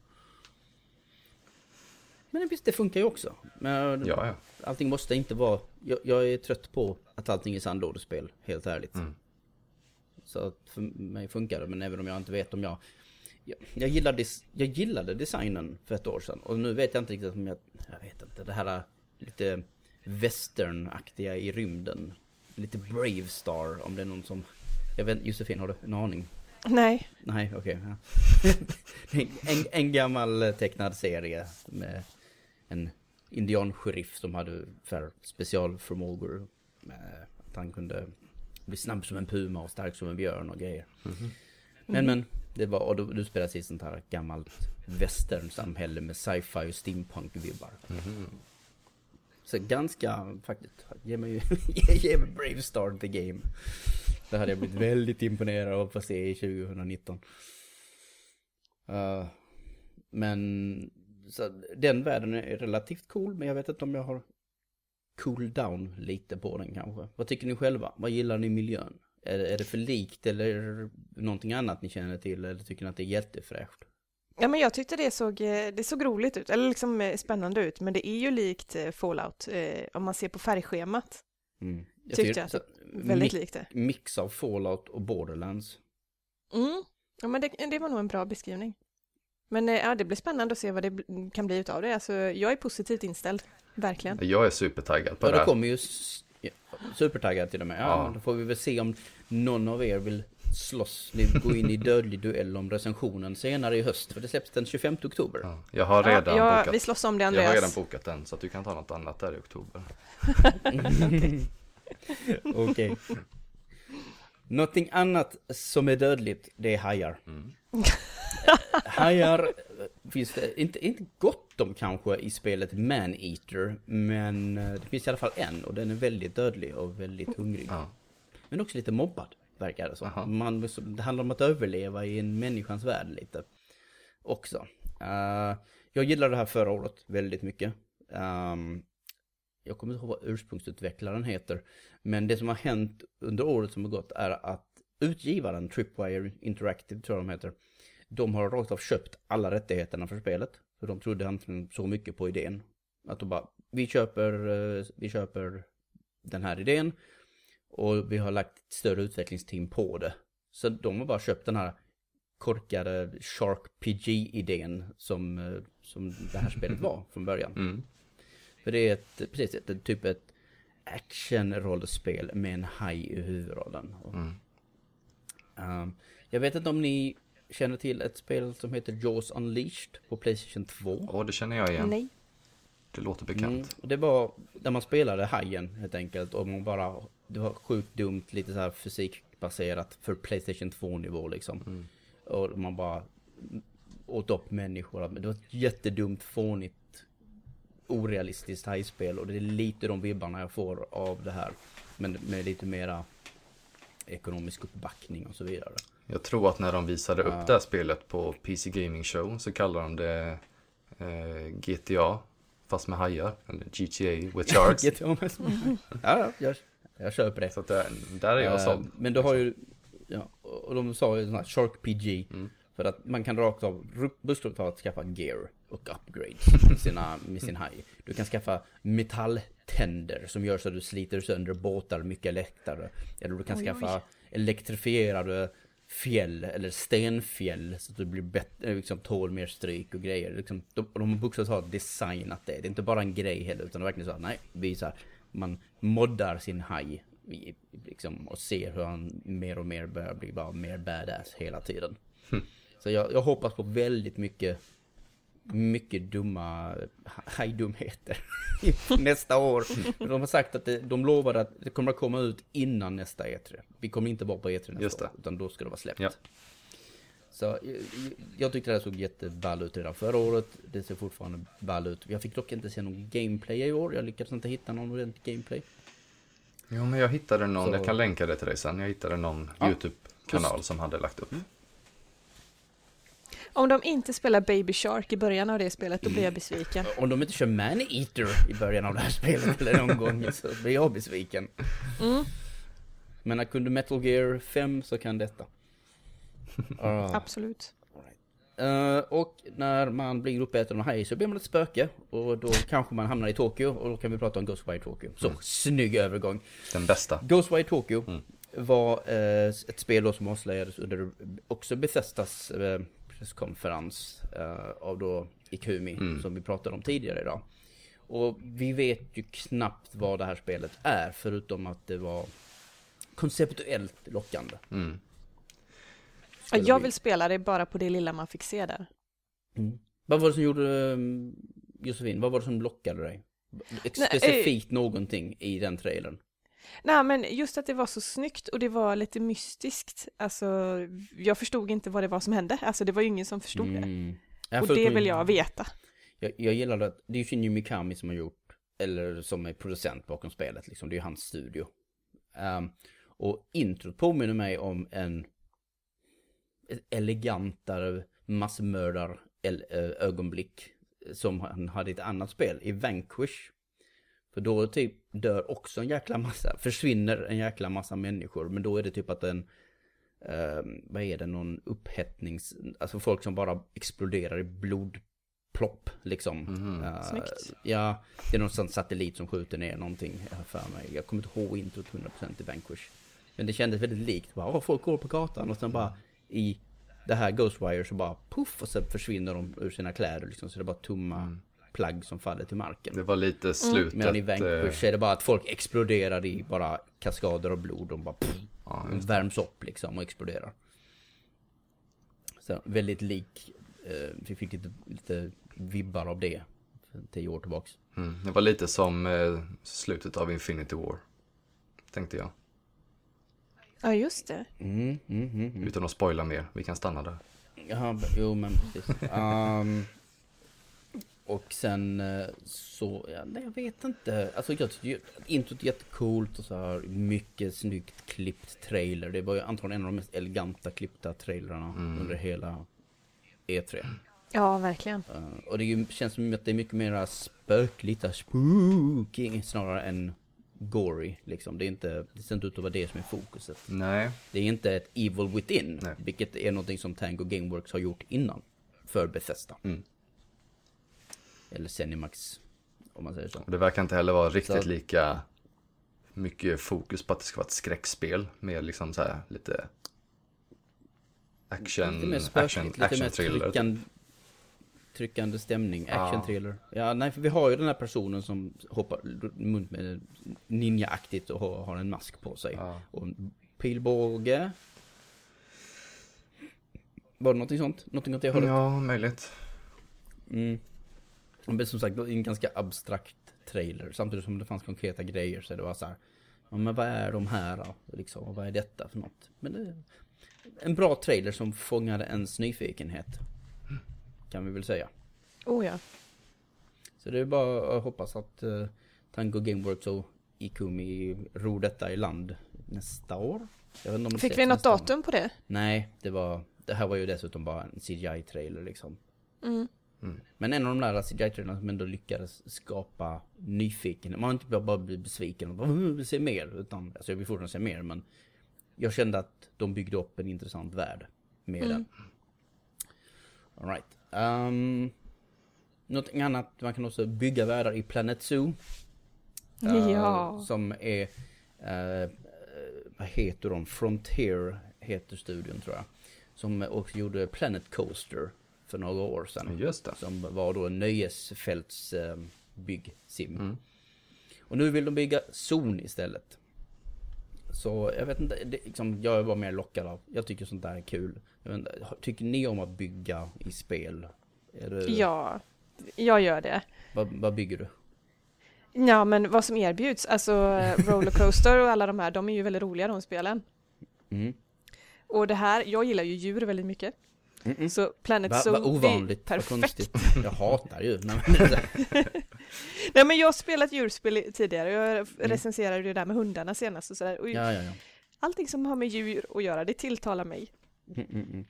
Men visst, det funkar ju också. Men ja, ja. allting måste inte vara... Jag, jag, är trött på att allting är sandlådespel, helt ärligt. Mm. Så att för mig funkar det, men även om jag inte vet om jag... Jag, jag, gillade, jag gillade designen för ett år sedan och nu vet jag inte riktigt om jag... Jag vet inte, det här lite westernaktiga i rymden. Lite Brave Star, om det är någon som... Jag vet Josefin, har du en aning? Nej. Nej, okej. Okay, ja. en, en gammal tecknad serie med en indiansheriff som hade för specialförmågor. Att han kunde bli snabb som en puma och stark som en björn och grejer. Mm -hmm. Men men, det var, och du, du spelar i sånt här gammalt westernsamhälle med sci-fi och steampunk-vibbar. Mm -hmm. Så ganska, faktiskt, ge mig, ge mig Brave Start the Game. Det hade jag blivit väldigt imponerad av att se i 2019. Uh, men så den världen är relativt cool, men jag vet inte om jag har cool down lite på den kanske. Vad tycker ni själva? Vad gillar ni miljön? Är, är det för likt eller någonting annat ni känner till? Eller tycker ni att det är jättefräscht? Ja, men jag tyckte det såg, eh, det såg roligt ut, eller liksom eh, spännande ut, men det är ju likt eh, Fallout om man ser på färgschemat. Mm. Jag tyckte jag, att väldigt likt det. Mix av Fallout och Borderlands. Mm. Ja, men det, det var nog en bra beskrivning. Men ja, det blir spännande att se vad det kan bli utav det. Alltså, jag är positivt inställd, verkligen. Jag är supertaggad på ja, det. Ja, kommer ju supertaggad till och med. Ja, ja, då får vi väl se om någon av er vill slåss, gå in i dödlig duell om recensionen senare i höst. För det släpps den 25 oktober. Ja, jag har redan ja, bokat. Vi slåss om det Andreas. Jag har redan bokat den så att du kan ta något annat där i oktober. Okej. okay. Någonting annat som är dödligt, det är hajar. Mm. hajar finns det inte, inte gott om kanske i spelet Man-Eater, men eh, det finns i alla fall en och den är väldigt dödlig och väldigt hungrig. Ja. Men också lite mobbad verkar det som. Man, det handlar om att överleva i en människans värld lite. Också. Uh, jag gillade det här förra året väldigt mycket. Um, jag kommer inte ihåg vad ursprungsutvecklaren heter. Men det som har hänt under året som har gått är att utgivaren, Tripwire Interactive tror jag de heter, de har rakt av köpt alla rättigheterna för spelet. För de trodde inte så mycket på idén. Att de bara, vi köper, eh, vi köper den här idén och vi har lagt ett större utvecklingsteam på det. Så de har bara köpt den här korkade Shark PG-idén som, eh, som det här spelet var från början. Mm. För det är ett, precis, ett, typ ett action-rollspel med en haj i huvudrollen. Mm. Um, jag vet inte om ni känner till ett spel som heter Jaws Unleashed på Playstation 2. Ja, det känner jag igen. Nej. Det låter bekant. Mm, det var där man spelade hajen helt enkelt och man bara det var sjukt dumt, lite så här fysikbaserat för Playstation 2-nivå liksom. Mm. Och man bara åt upp människor. Det var ett jättedumt, fånigt, orealistiskt hajspel och det är lite de vibbarna jag får av det här. Men med lite mera ekonomisk uppbackning och så vidare. Jag tror att när de visade upp det här spelet på PC Gaming Show så kallade de det eh, GTA fast med hajar. Eller GTA with sharks. GTA med ja, ja, jag köper det. Så att där, där är jag uh, såld. Men du har ju, ja, och de sa ju sån här Shark PG. Mm. För att man kan rakt av bussföretaget skaffa gear och upgrades med, sina, med sin haj. Du kan skaffa metalltänder som gör så att du sliter sönder båtar mycket lättare. Eller du kan oj, skaffa oj. elektrifierade fjäll eller stenfjäll så att du blir bättre, liksom tål mer stryk och grejer. Liksom, de, de har bokstavligt talat designat det. Det är inte bara en grej heller utan det är verkligen så att nej, vi så här, man moddar sin haj. Liksom, och ser hur han mer och mer börjar bli bara mer badass hela tiden. Mm. Så jag, jag hoppas på väldigt mycket mycket dumma hajdumheter nästa år. De har sagt att det, de lovade att det kommer att komma ut innan nästa E3. Vi kommer inte vara på E3 nästa år, utan då ska det vara släppt. Ja. Så jag, jag tyckte det här såg jätteball ut redan förra året. Det ser fortfarande ball ut. Jag fick dock inte se någon gameplay i år. Jag lyckades inte hitta någon ordentlig gameplay. Jo, men jag hittade någon. Så... Jag kan länka det till dig sen. Jag hittade någon ja. YouTube-kanal som hade lagt upp. Mm. Om de inte spelar Baby Shark i början av det spelet, då blir jag besviken. Om de inte kör Man Eater i början av det här spelet eller någon gång så blir jag besviken. Mm. Men när kunde Metal Gear 5 så kan detta. Uh. Absolut. Uh, och när man blir uppäten av haj så blir man ett spöke. Och då kanske man hamnar i Tokyo och då kan vi prata om Ghostwire Tokyo. Så, mm. snygg övergång. Den bästa. Ghostwire Tokyo mm. var uh, ett spel då som avslöjades under också Bethesdas uh, presskonferens uh, av då Ikumi mm. som vi pratade om tidigare idag. Och vi vet ju knappt vad det här spelet är förutom att det var konceptuellt lockande. Mm. Jag vill spela det bara på det lilla man fick se där. Mm. Vad var det som gjorde, um, Josefin, vad var det som lockade dig? Specifikt Nej, någonting i den trailern? Nej men just att det var så snyggt och det var lite mystiskt. Alltså, jag förstod inte vad det var som hände. Alltså det var ju ingen som förstod mm. det. och det vill jag veta. Jag, jag gillar att det är ju Shinji Mikami som har gjort, eller som är producent bakom spelet liksom. Det är ju hans studio. Um, och introt påminner mig om en elegantare massmördar ögonblick som han hade i ett annat spel, i Vanquish. För då typ dör också en jäkla massa, försvinner en jäkla massa människor. Men då är det typ att en, eh, vad är det, någon upphettnings, alltså folk som bara exploderar i blodplopp liksom. Mm. Uh, Snyggt. Ja, det är någon sån satellit som skjuter ner någonting för mig. Jag kommer inte ihåg introt 100% i Vanquish. Men det kändes väldigt likt, bara, folk går på gatan och sen bara i det här Ghostwire så bara puff och så försvinner de ur sina kläder liksom. Så det är bara tomma mm plagg som faller till marken. Det var lite mm. slutet. Medan i Vanquish eh, är det bara att folk exploderar i bara kaskader av blod. De bara pff, ja, värms upp liksom och exploderar. Så väldigt lik. Eh, vi fick lite, lite vibbar av det. Tio år tillbaks. Mm. Det var lite som eh, slutet av Infinity War. Tänkte jag. Ja, just det. Mm, mm, mm, mm. Utan att spoila mer. Vi kan stanna där. Jaha, jo men precis. Um, och sen eh, så, ja, nej, jag vet inte. Alltså jag tycker introt är jättecoolt och så här mycket snyggt klippt trailer. Det var ju antagligen en av de mest eleganta klippta trailrarna mm. under hela E3. Ja, verkligen. Uh, och det ju, känns som att det är mycket mer spökligt, spooky snarare än gory liksom. Det, är inte, det ser inte ut att vara det som är fokuset. Nej. Det är inte ett evil within, Nej. vilket är någonting som Tango Gameworks har gjort innan. För Bethesda. Mm. Eller Zenimax, om man säger så. Det verkar inte heller vara riktigt så. lika mycket fokus på att det ska vara ett skräckspel. Med liksom så här lite action, lite mer spökigt, action, lite action mer thriller. Tryckande, tryckande stämning, action ja. thriller. Ja, nej, för vi har ju den här personen som hoppar runt med ninja-aktigt och har en mask på sig. Ja. Och en pilbåge. Var det någonting sånt? Någonting åt det hållet? Ja, möjligt. Mm. Men som sagt, en ganska abstrakt trailer. Samtidigt som det fanns konkreta grejer så det var så här. Ja, men vad är de här då? Liksom, och vad är detta för något? Men det, en bra trailer som fångade ens nyfikenhet. Kan vi väl säga. Oh ja. Så det är bara att hoppas att uh, Tango Gameworks och Ikumi ror detta i land nästa år. Fick vi något datum på det? Nej, det var... Det här var ju dessutom bara en CGI-trailer liksom. Mm. Mm. Men en av de där CGI-trailrarna som ändå lyckades skapa nyfikenhet. Man har inte bara blivit besviken och bara vill se mer. Utan, alltså jag vill fortfarande se mer men jag kände att de byggde upp en intressant värld med mm. den. Alright. Um, någonting annat, man kan också bygga världar i Planet Zoo. Uh, ja. Som är, uh, vad heter de? Frontier heter studion tror jag. Som också gjorde Planet Coaster för några år sedan. Just det. Som var då en nöjesfältsbyggsim. Mm. Och nu vill de bygga zon istället. Så jag vet inte, det, liksom, jag är bara mer lockad av, jag tycker sånt där är kul. Inte, tycker ni om att bygga i spel? Det, ja, jag gör det. Vad, vad bygger du? Ja, men vad som erbjuds, alltså Rollercoaster och alla de här, de är ju väldigt roliga de spelen. Mm. Och det här, jag gillar ju djur väldigt mycket. Mm -mm. Så Planet va, Zoo, va ovanligt, perfekt. konstigt. Jag hatar djur. Nej men jag har spelat djurspel tidigare, jag mm. recenserade det där med hundarna senast och sådär. Och ja, ja, ja. Allting som har med djur att göra, det tilltalar mig. Mm.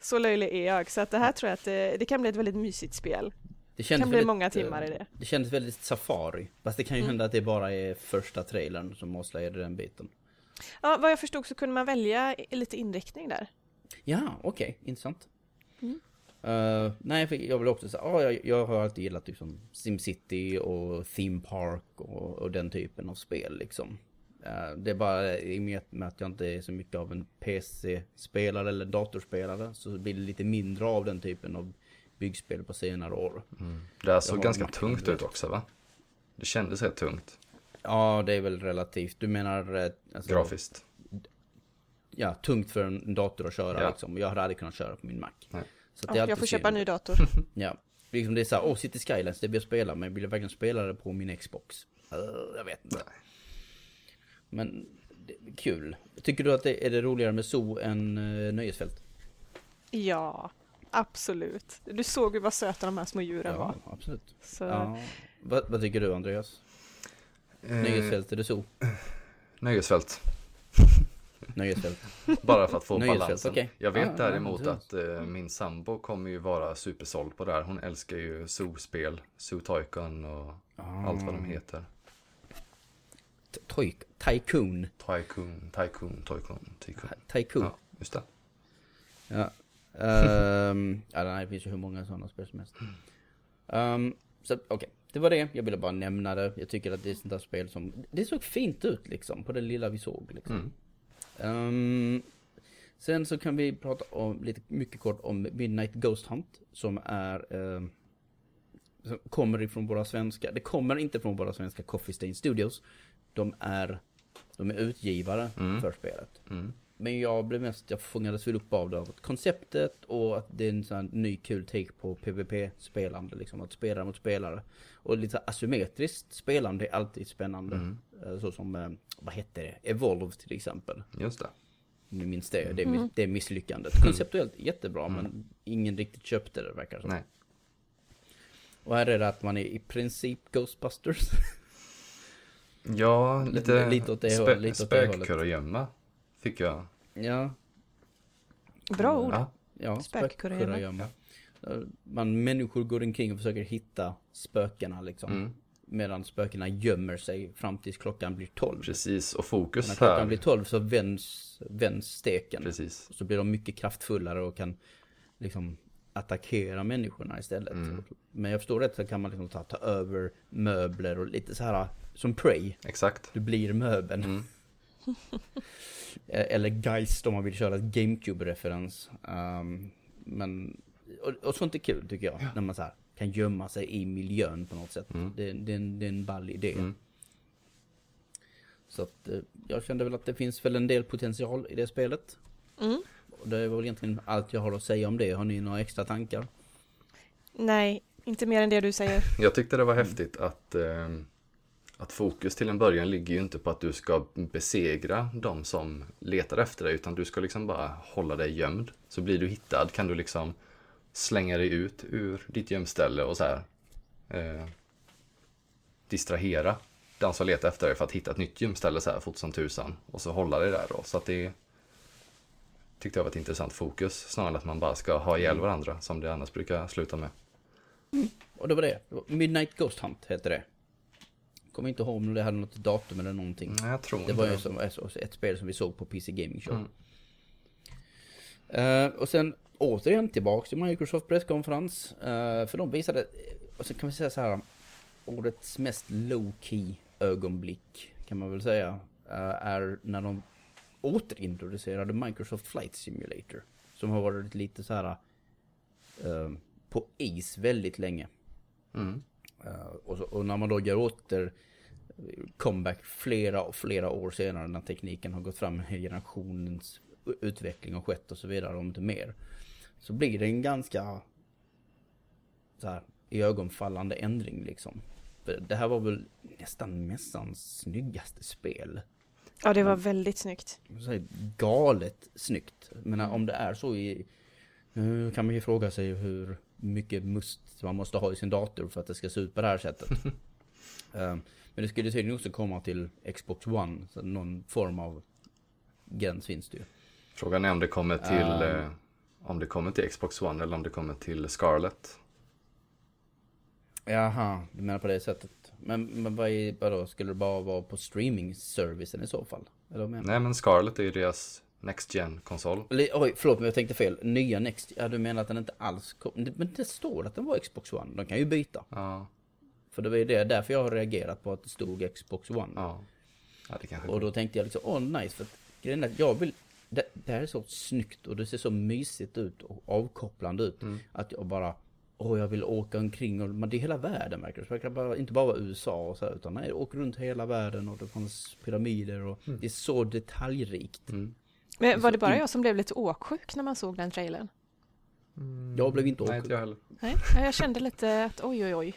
Så löjlig är jag, så att det här tror jag att det, det kan bli ett väldigt mysigt spel. Det kan bli väldigt, många timmar i det. Det kändes väldigt safari. Fast det kan ju mm. hända att det bara är första trailern som avslöjade den biten. Ja, vad jag förstod så kunde man välja lite inriktning där. Ja, okej, okay. intressant. Mm. Uh, nej, jag vill också säga, ah, jag, jag har alltid gillat liksom SimCity och Theme Park och, och den typen av spel liksom. Uh, det är bara i och med att jag inte är så mycket av en PC-spelare eller datorspelare så blir det lite mindre av den typen av byggspel på senare år. Mm. Det här såg ganska tungt ut också va? Det kändes rätt tungt. Ja, det är väl relativt. Du menar... Eh, alltså, Grafiskt. Ja, tungt för en dator att köra ja. liksom. Jag hade aldrig kunnat köra på min Mac. Nej. Så ja, jag får köpa en ny dator. ja. Liksom det är såhär, åh City Skylines, det vill jag spela, men vill jag verkligen spela det på min Xbox? Uh, jag vet inte. Nej. Men, det, kul. Tycker du att det är det roligare med zoo än uh, nöjesfält? Ja, absolut. Du såg ju vad söta de här små djuren ja, var. Absolut. Så... Ja, vad, vad tycker du Andreas? Eh, nöjesfält eller zoo? Nöjesfält. Nöjesfält. Bara för att få balansen. Okay. Jag vet ah, däremot ja, att uh, min sambo kommer ju vara supersåld på det här. Hon älskar ju zoo-spel, Zoo Tycoon och ah. allt vad de heter. Tycoon? Tycoon, Tycoon, Tycoon, Tycoon. Tycoon. Ja, just det. Ja. Um, ja, det finns ju hur många sådana spel som helst. Um, så okej, okay. det var det. Jag ville bara nämna det. Jag tycker att det är sånt där spel som, det såg fint ut liksom, på det lilla vi såg liksom. Mm. Um, sen så kan vi prata om, lite mycket kort om Midnight Ghost Hunt. Som är, uh, som kommer ifrån våra svenska, det kommer inte från våra svenska Coffee Stain Studios. De är, de är utgivare mm. för spelet. Mm. Men jag blev mest, jag fångades väl upp av det, av konceptet och att det är en sån ny kul take på PVP-spelande, liksom att spela mot spelare. Och lite asymmetriskt spelande är alltid spännande. Mm. Eh, så som, eh, vad hette det, Evolve till exempel. Just det. Ni minns det, det, mm. det misslyckandet. Mm. Konceptuellt jättebra mm. men ingen riktigt köpte det verkar som. Nej. Och här är det att man är i princip Ghostbusters. Ja, lite, lite åt det spö hållet. Spökkurragömma fick jag. Ja. Bra ord. Ja, ja spökkurragömma. Man människor går omkring och försöker hitta spökena liksom. Mm. Medan spökena gömmer sig fram tills klockan blir 12. Precis, och fokus När klockan här. blir 12 så vänds, vänds steken. Precis. Så blir de mycket kraftfullare och kan liksom attackera människorna istället. Mm. Men jag förstår rätt så kan man liksom ta, ta över möbler och lite så här som Prey. Exakt. Du blir möbeln. Mm. Eller Geist om man vill köra GameCube-referens. Um, men, och, och sånt är kul tycker jag. Ja. När man så här, kan gömma sig i miljön på något sätt. Mm. Det, det, det, är en ball idé. Mm. Så att eh, jag kände väl att det finns väl en del potential i det spelet. Mm. Och det är väl egentligen allt jag har att säga om det. Har ni några extra tankar? Nej, inte mer än det du säger. Jag tyckte det var häftigt att, eh, att fokus till en början ligger ju inte på att du ska besegra de som letar efter dig, utan du ska liksom bara hålla dig gömd. Så blir du hittad kan du liksom slänga dig ut ur ditt gömställe och så här eh, distrahera den som letar efter dig för att hitta ett nytt gömställe så här fort som tusan och så hålla dig där då. Så att det tyckte jag var ett intressant fokus snarare än att man bara ska ha ihjäl mm. varandra som det annars brukar sluta med. Mm. Och det var det. Midnight Ghost Hunt hette det. Kommer inte ihåg om det hade något datum eller någonting. Nej, jag tror det var ju som ett spel som vi såg på PC Gaming Show. Mm. Uh, och sen återigen tillbaks till Microsoft presskonferens. Uh, för de visade, och så kan vi säga så här, årets mest low-key ögonblick kan man väl säga. Uh, är när de återintroducerade Microsoft Flight Simulator. Som har varit lite så här på is väldigt länge. Mm. Och, så, och, när man då gör åter comeback flera och flera år senare när tekniken har gått fram, generationens utveckling har skett och så vidare, om inte mer. Så blir det en ganska så här, i ögonfallande ändring liksom. För det här var väl nästan mässans snyggaste spel. Ja, det var väldigt snyggt. Så galet snyggt. Men om det är så i... Nu kan man ju fråga sig hur mycket must man måste ha i sin dator för att det ska se ut på det här sättet. um, men det skulle tydligen också komma till Xbox One, så någon form av gräns finns det ju. Frågan är om det kommer till, um, eh, om det kommer till Xbox One eller om det kommer till Scarlet. Jaha, du menar på det sättet. Men, men vad är, vadå, skulle det bara vara på streaming-servicen i så fall? Eller vad Nej, men Scarlet är ju deras Next gen konsol Oj, förlåt men jag tänkte fel. Nya Next, ja du menar att den inte alls kom, Men det står att den var Xbox One. De kan ju byta. Ja. För det var ju det, därför jag har reagerat på att det stod Xbox One. Ja. ja det kanske och då tänkte jag liksom, åh oh, nice. För grejen är att jag vill, det, det, här är så snyggt och det ser så mysigt ut och avkopplande ut. Mm. Att jag bara, åh jag vill åka omkring och men det är hela världen verkar det verkar bara, inte bara vara USA och så här, utan nej, åka runt hela världen och det fanns pyramider och mm. det är så detaljrikt. Mm. Men var det bara jag som blev lite åksjuk när man såg den trailern? Mm, jag blev inte åksjuk. Nej, inte jag heller. Nej, jag kände lite att oj, oj, oj.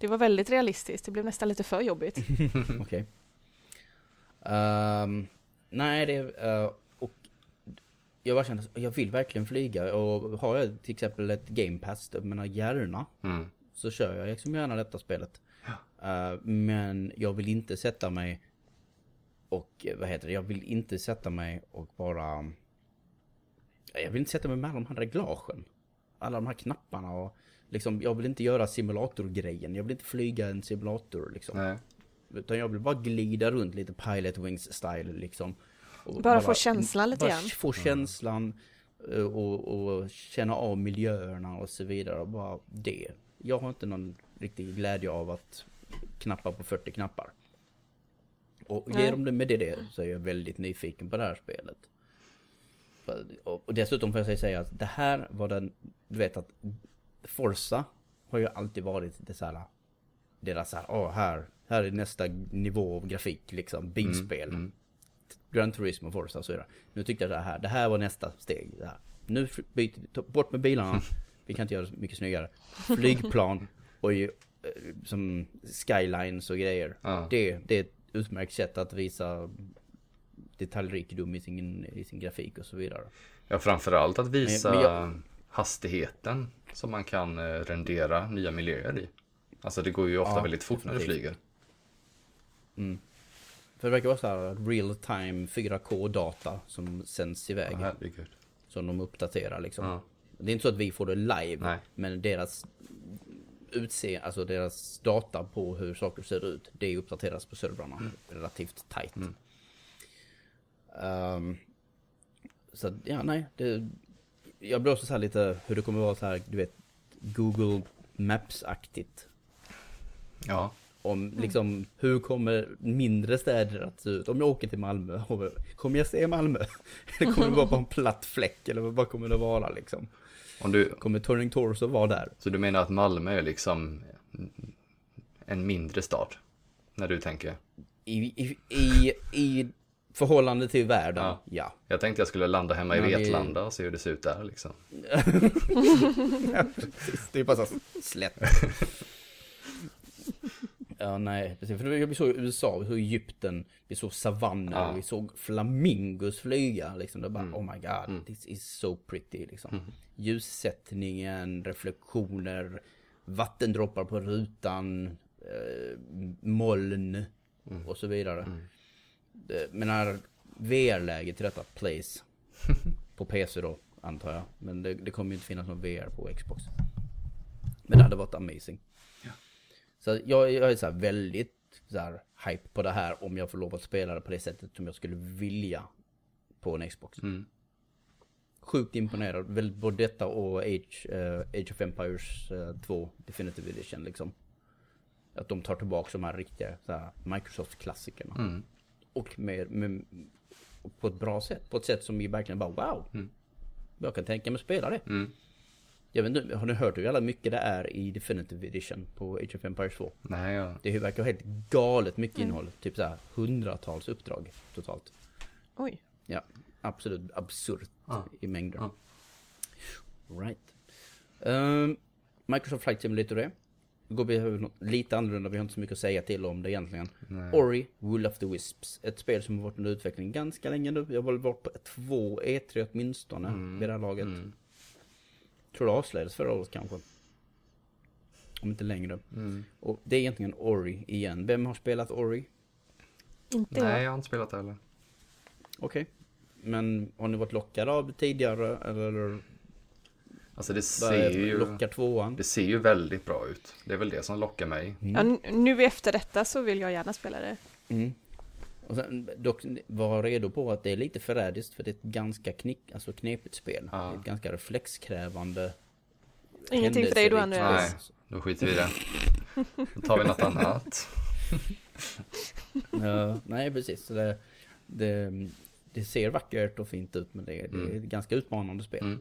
Det var väldigt realistiskt. Det blev nästan lite för jobbigt. Okej. Okay. Um, ehm, nej, det... Uh, och jag bara kände jag vill verkligen flyga. Och har jag till exempel ett game pass, jag menar gärna. Mm. Så kör jag liksom gärna detta spelet. Uh, men jag vill inte sätta mig och vad heter det, jag vill inte sätta mig och bara... Jag vill inte sätta mig med alla de här reglagen. Alla de här knapparna och liksom, jag vill inte göra simulatorgrejen. Jag vill inte flyga en simulator liksom. Nej. Utan jag vill bara glida runt lite Pilot Wings style liksom. Bara, bara, få känslan lite grann. Få känslan eh, och, och, känna av miljöerna och så vidare. Bara det. Jag har inte någon riktig glädje av att knappa på 40 knappar. Och ger de det med det, så är jag väldigt nyfiken på det här spelet. Och dessutom får jag säga att det här var den, du vet att Forza har ju alltid varit det så här, deras så här, åh här, här är nästa nivå av grafik liksom, bilspel. Mm, mm. Gran Turismo, Forza och så vidare. Nu tyckte jag det här, det här var nästa steg. Det här. Nu byter vi, bort med bilarna. Vi kan inte göra det så mycket snyggare. Flygplan och ju, eh, som skylines och grejer. Ja. Det, det är utmärkt sätt att visa detaljrikedom i sin, i sin grafik och så vidare. Ja, framförallt att visa men, men jag... hastigheten som man kan eh, rendera nya miljöer i. Alltså det går ju ofta ja, väldigt fort när du flyger. Mm. För det verkar vara så här real time 4K data som sänds iväg. Ja, som de uppdaterar liksom. Ja. Det är inte så att vi får det live, Nej. men deras utse, alltså deras data på hur saker ser ut, det uppdateras på servrarna mm. relativt tight. Mm. Um, så ja, nej, det, jag blir också så här lite hur det kommer vara så här, du vet, Google Maps-aktigt. Ja. Om liksom, hur kommer mindre städer att se ut? Om jag åker till Malmö, kommer jag se Malmö? Eller kommer det vara på en platt fläck? Eller vad kommer det vara liksom? Om du, kommer Turning Torso vara där? Så du menar att Malmö är liksom en mindre stad? När du tänker? I, i, i, i förhållande till världen, ja. ja. Jag tänkte jag skulle landa hemma i Men Vetlanda och se hur det ser ut där liksom. ja, det är bara så slätt. Ja, nej, precis. För vi såg USA, vi såg Egypten, vi såg savanner, ja. vi såg flamingos flyga. Liksom. Det bara, mm. oh my god, mm. this is so pretty. Liksom. Mm. Ljussättningen, reflektioner, vattendroppar på rutan, eh, moln mm. och så vidare. Mm. Men när VR-läget till detta place på PC då, antar jag. Men det, det kommer ju inte finnas någon VR på Xbox. Men det hade varit amazing. Så jag, jag är så väldigt så här, hype på det här om jag får lov att spela det på det sättet som jag skulle vilja på en Xbox. Mm. Sjukt imponerad, väl både detta och Age, uh, Age of Empires uh, eh, 2 Definitive Edition liksom. Att de tar tillbaka de här riktiga Microsoft-klassikerna. Mm. Och med, med, på ett bra sätt, på ett sätt som vi verkligen bara wow. Mm. Jag kan tänka mig spela det. Mm. Jag vet inte, har ni hört hur jävla mycket det är i Definitive Edition på Age of Empires 2? Nej, ja. Det verkar helt galet mycket innehåll. Typ såhär hundratals uppdrag totalt. Oj. Ja, absolut absurt Ja. i mängder. Ja. Right. Ehm, Microsoft Flight Simulator är. Går vi lite annorlunda, vi har inte så mycket att säga till om det egentligen. Nej. Ori, Wool of the Wisps. Ett spel som har varit under utveckling ganska länge nu. Jag har väl varit på två E3 åtminstone Mm. vid det här laget. Mm. Tror det avslöjades förra året kanske. Om inte längre. Mm. Och det är egentligen Ori igen. Vem har spelat Ori? Inte Nej, jag. jag har inte spelat det heller. Okej. Men har ni varit lockade av det tidigare eller Alltså det ser ju, lockar tvåan? det ser ju väldigt bra ut. Det är väl det som lockar mig. Ja, n- nu efter detta så vill jag gärna spela det. Mm. Och sen, dock var redo på att det är lite förrädiskt för det är ett ganska knick, alltså knepigt spel. Ja. Ett ganska reflexkrävande Ingenting för dig då Andreas? spel. Då skiter vi i det. Då tar vi något annat. Ja, nej precis. Så det, det, det ser vackert och fint ut men det, är- det är Mm. ett ganska utmanande spel. Mm.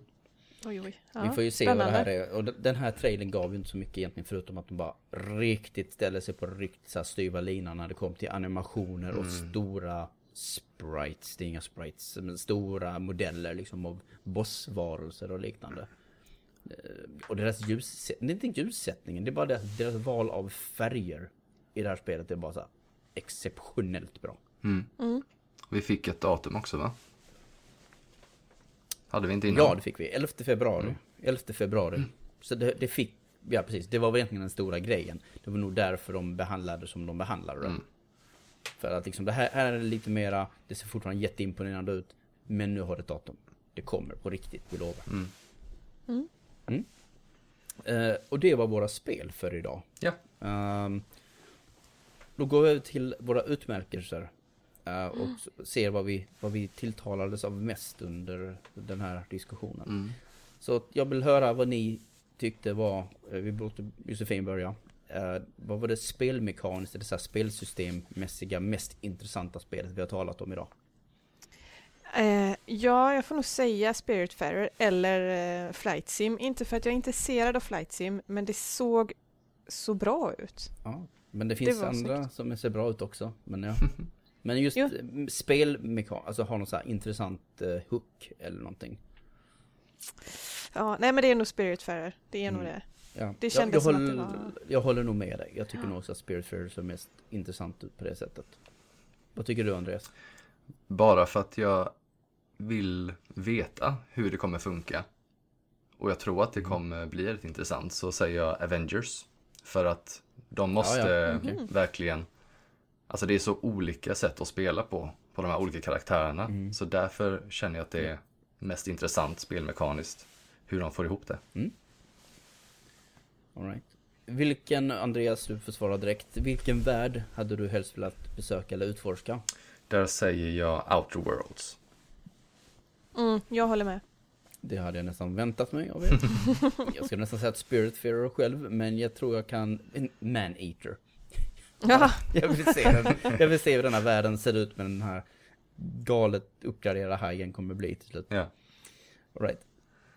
Oj, oj. Vi får ju se spännande. vad det här är. Och den- här trailern gav ju inte så mycket egentligen förutom att de bara riktigt ställer sig på riktigt så här styva linan när det kom till animationer och Mm. stora sprites. Det är inga sprites, men stora modeller liksom av bossvarelser och liknande. Eh, Och deras ljussättning, det är inte ljussättningen, det är bara deras, deras val av färger i det här spelet. Det är bara så här exceptionellt bra. Mm. Mm. Vi fick ett datum också va? Hade vi inte innan? Ja, det fick vi. 11 februari. 11 februari. Så det, det fick, ja precis, det var väl egentligen den stora grejen. Det var nog därför de behandlade som de behandlade det. Mm. För att liksom, det här, här är lite mera, det ser fortfarande jätteimponerande ut. Men nu har det datum. Det kommer på riktigt, vi lovar. Mm. Mm. Eh, och det var våra spel för idag. Ja. Ehm, då går vi över till våra utmärkelser. Eh, och ser vad vi, vad vi tilltalades av mest under den här diskussionen. Mm. Så jag vill höra vad ni tyckte var, eh, vi låter Josefin börja. Eh, vad var det spelmekaniskt, det så här spelsystemmässiga, mest intressanta spelet vi har talat om idag? Eh, ja, jag får nog säga Spiritfarer eller eh, Flight Sim. Inte för att jag är intresserad av Flight Sim, men det såg så bra ut. Ja, men det finns var andra som ser bra ut också. Men, ja. men just Jo. spelmekan, alltså har någon så här intressant eh, hook eller någonting. Ja, nej men det är nog Spiritfarer. Det är nog Mm. det. Ja. Det jag, kändes jag, som att håller, det var- jag håller nog med dig. Jag tycker Ja. nog också att Spiritfarer ser mest intressant ut på det sättet. Vad tycker du Andreas? Bara för att jag vill veta hur det kommer funka. Och jag tror att Mm. det kommer bli rätt intressant. Så säger jag Avengers. För att de måste ja, okej. verkligen... Alltså det är så olika sätt att spela på. På de här olika karaktärerna. Mm. Så därför känner jag att det är mest intressant spelmekaniskt. Hur de får ihop det. All right. Vilken, Andreas, du får svara direkt. Vilken värld hade du helst velat besöka eller utforska? Där säger jag Outer Worlds. Mm, jag håller med. Det hade jag nästan väntat mig av er. jag skulle nästan säga att Spiritfarer själv, men jag tror jag kan... Man-Eater. Ja, Jag vill se den. Jag vill se hur den här världen ser ut med den här galet uppgraderade hajen kommer bli till slut. Ja. All right.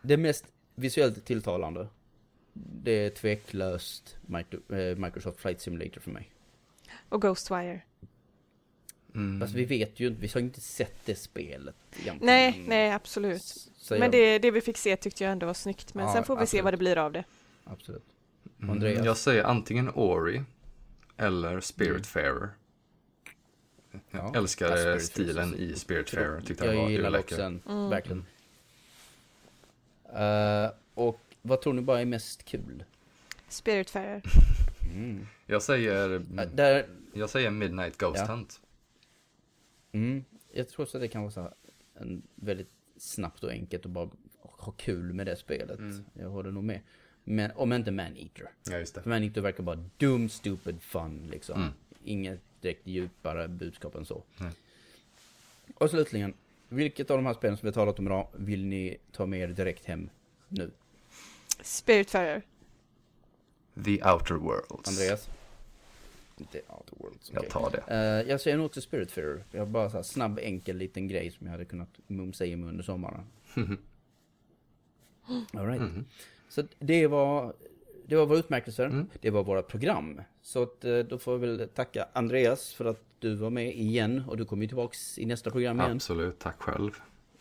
Det mest visuellt tilltalande, det är tveklöst eh, Microsoft Flight Simulator för mig. och Ghostwire. Mm. Fast vi vet ju inte, vi har inte sett det spelet egentligen. Nej, nej absolut. Så Men jag- det, det vi fick se tyckte jag ändå var snyggt. Men Ja, sen får vi se absolut. vad det blir av det. Absolut. Mm, Andreas? Jag säger antingen Ori eller Spiritfarer. Jag Ja. älskar Ja, eh, Spiritfarer. stilen i Spiritfarer. Tyckte den Jag var gillar den, Mm. verkligen. Eh, och vad tror ni bara är mest kul? Spiritfarer. Mm. Jag säger, Eh, där, jag säger Midnight Ghost Ja. Hunt. mm, jag tror också att det kan vara så en väldigt snabbt och enkelt och bara ha kul med det spelet. Mm. Jag håller nog med. Men om inte Man-Eater. Ja, just det. För Man-Eater verkar bara dum, stupid fun liksom. Mm. Inget direkt djupare budskap än så. Nej. Och slutligen, vilket av de här spelen som vi har talat om idag vill ni ta med er direkt hem nu? Spiritfarer. The Outer Worlds. Andreas? Inte Outer Worlds. Jag okej. tar det. Eh, jag säger nog också Spiritfarer. Jag har bara så här snabb, enkel liten grej som jag hade kunnat mumsa i mig under sommaren. All right. Mhm. Så det var, det var våra utmärkelser, mm. det var våra program. Så att, eh, då får vi väl tacka Andreas för att du var med igen och du kommer ju tillbaks i nästa program igen. Absolut, tack själv.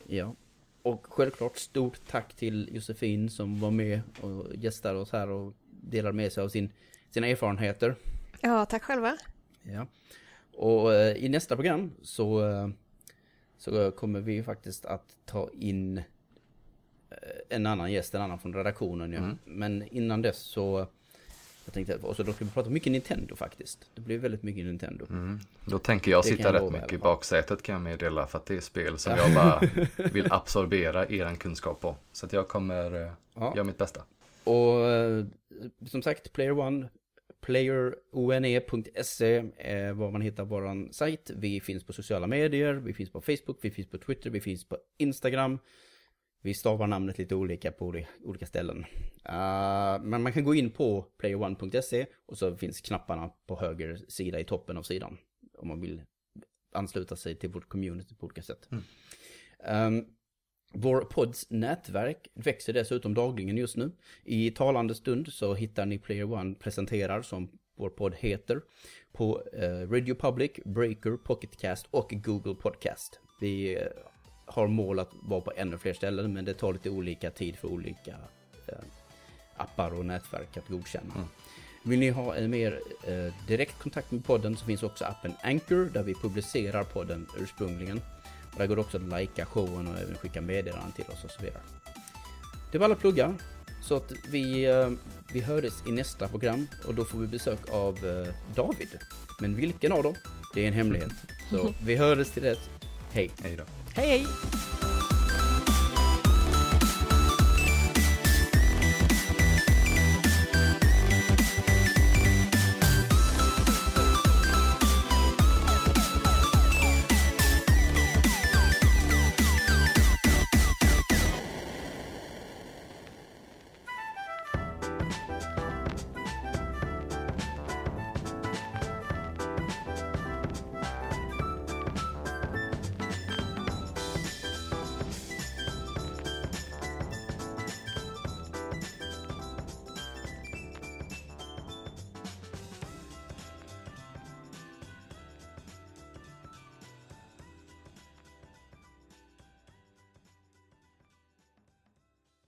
Ja. Och självklart stort tack till Josefin som var med och gästade oss här och delade med sig av sin, sina erfarenheter. Ja, tack själva. Ja. Och eh, i nästa program så, eh, så kommer vi faktiskt att ta in en annan gäst, en annan från redaktionen. Ja. Mm. Men innan dess så jag tänkte, och så då ska vi prata mycket Nintendo faktiskt. Det blir väldigt mycket Nintendo. Mm. Då tänker jag det sitta rätt mycket i baksätet kan jag meddela för att det är spel som jag bara vill absorbera er kunskap på. Så att jag kommer ja. göra mitt bästa. Och som sagt, Player One playerone.se är var man hittar våran sajt. Vi finns på sociala medier, vi finns på Facebook, vi finns på Twitter, vi finns på Instagram. Vi stavar namnet lite olika på olika ställen. Uh, men man kan gå in på playerone.se och så finns knapparna på höger sida i toppen av sidan. Om man vill ansluta sig till vårt community på olika sätt. Mm. Um, vår podds nätverk växer dessutom dagligen just nu. I talande stund så hittar ni Player One presenterar som vår podd heter på eh, Radio Public, Breaker, Pocketcast och Google Podcast. Vi eh, har mål att vara på ännu fler ställen men det tar lite olika tid för olika eh, appar och nätverk att godkänna. Mm. Vill ni ha en mer eh, direkt kontakt med podden så finns också appen Anchor där vi publicerar podden ursprungligen. Och där går det också att likea showen och även skicka meddelanden till oss och så vidare. Det var alla pluggar. Så att vi, eh, vi hördes i nästa program och då får vi besök av eh, David. Men vilken av dem? Det är en hemlighet. Så vi hördes till det. Hej. Hej då. Hej hej.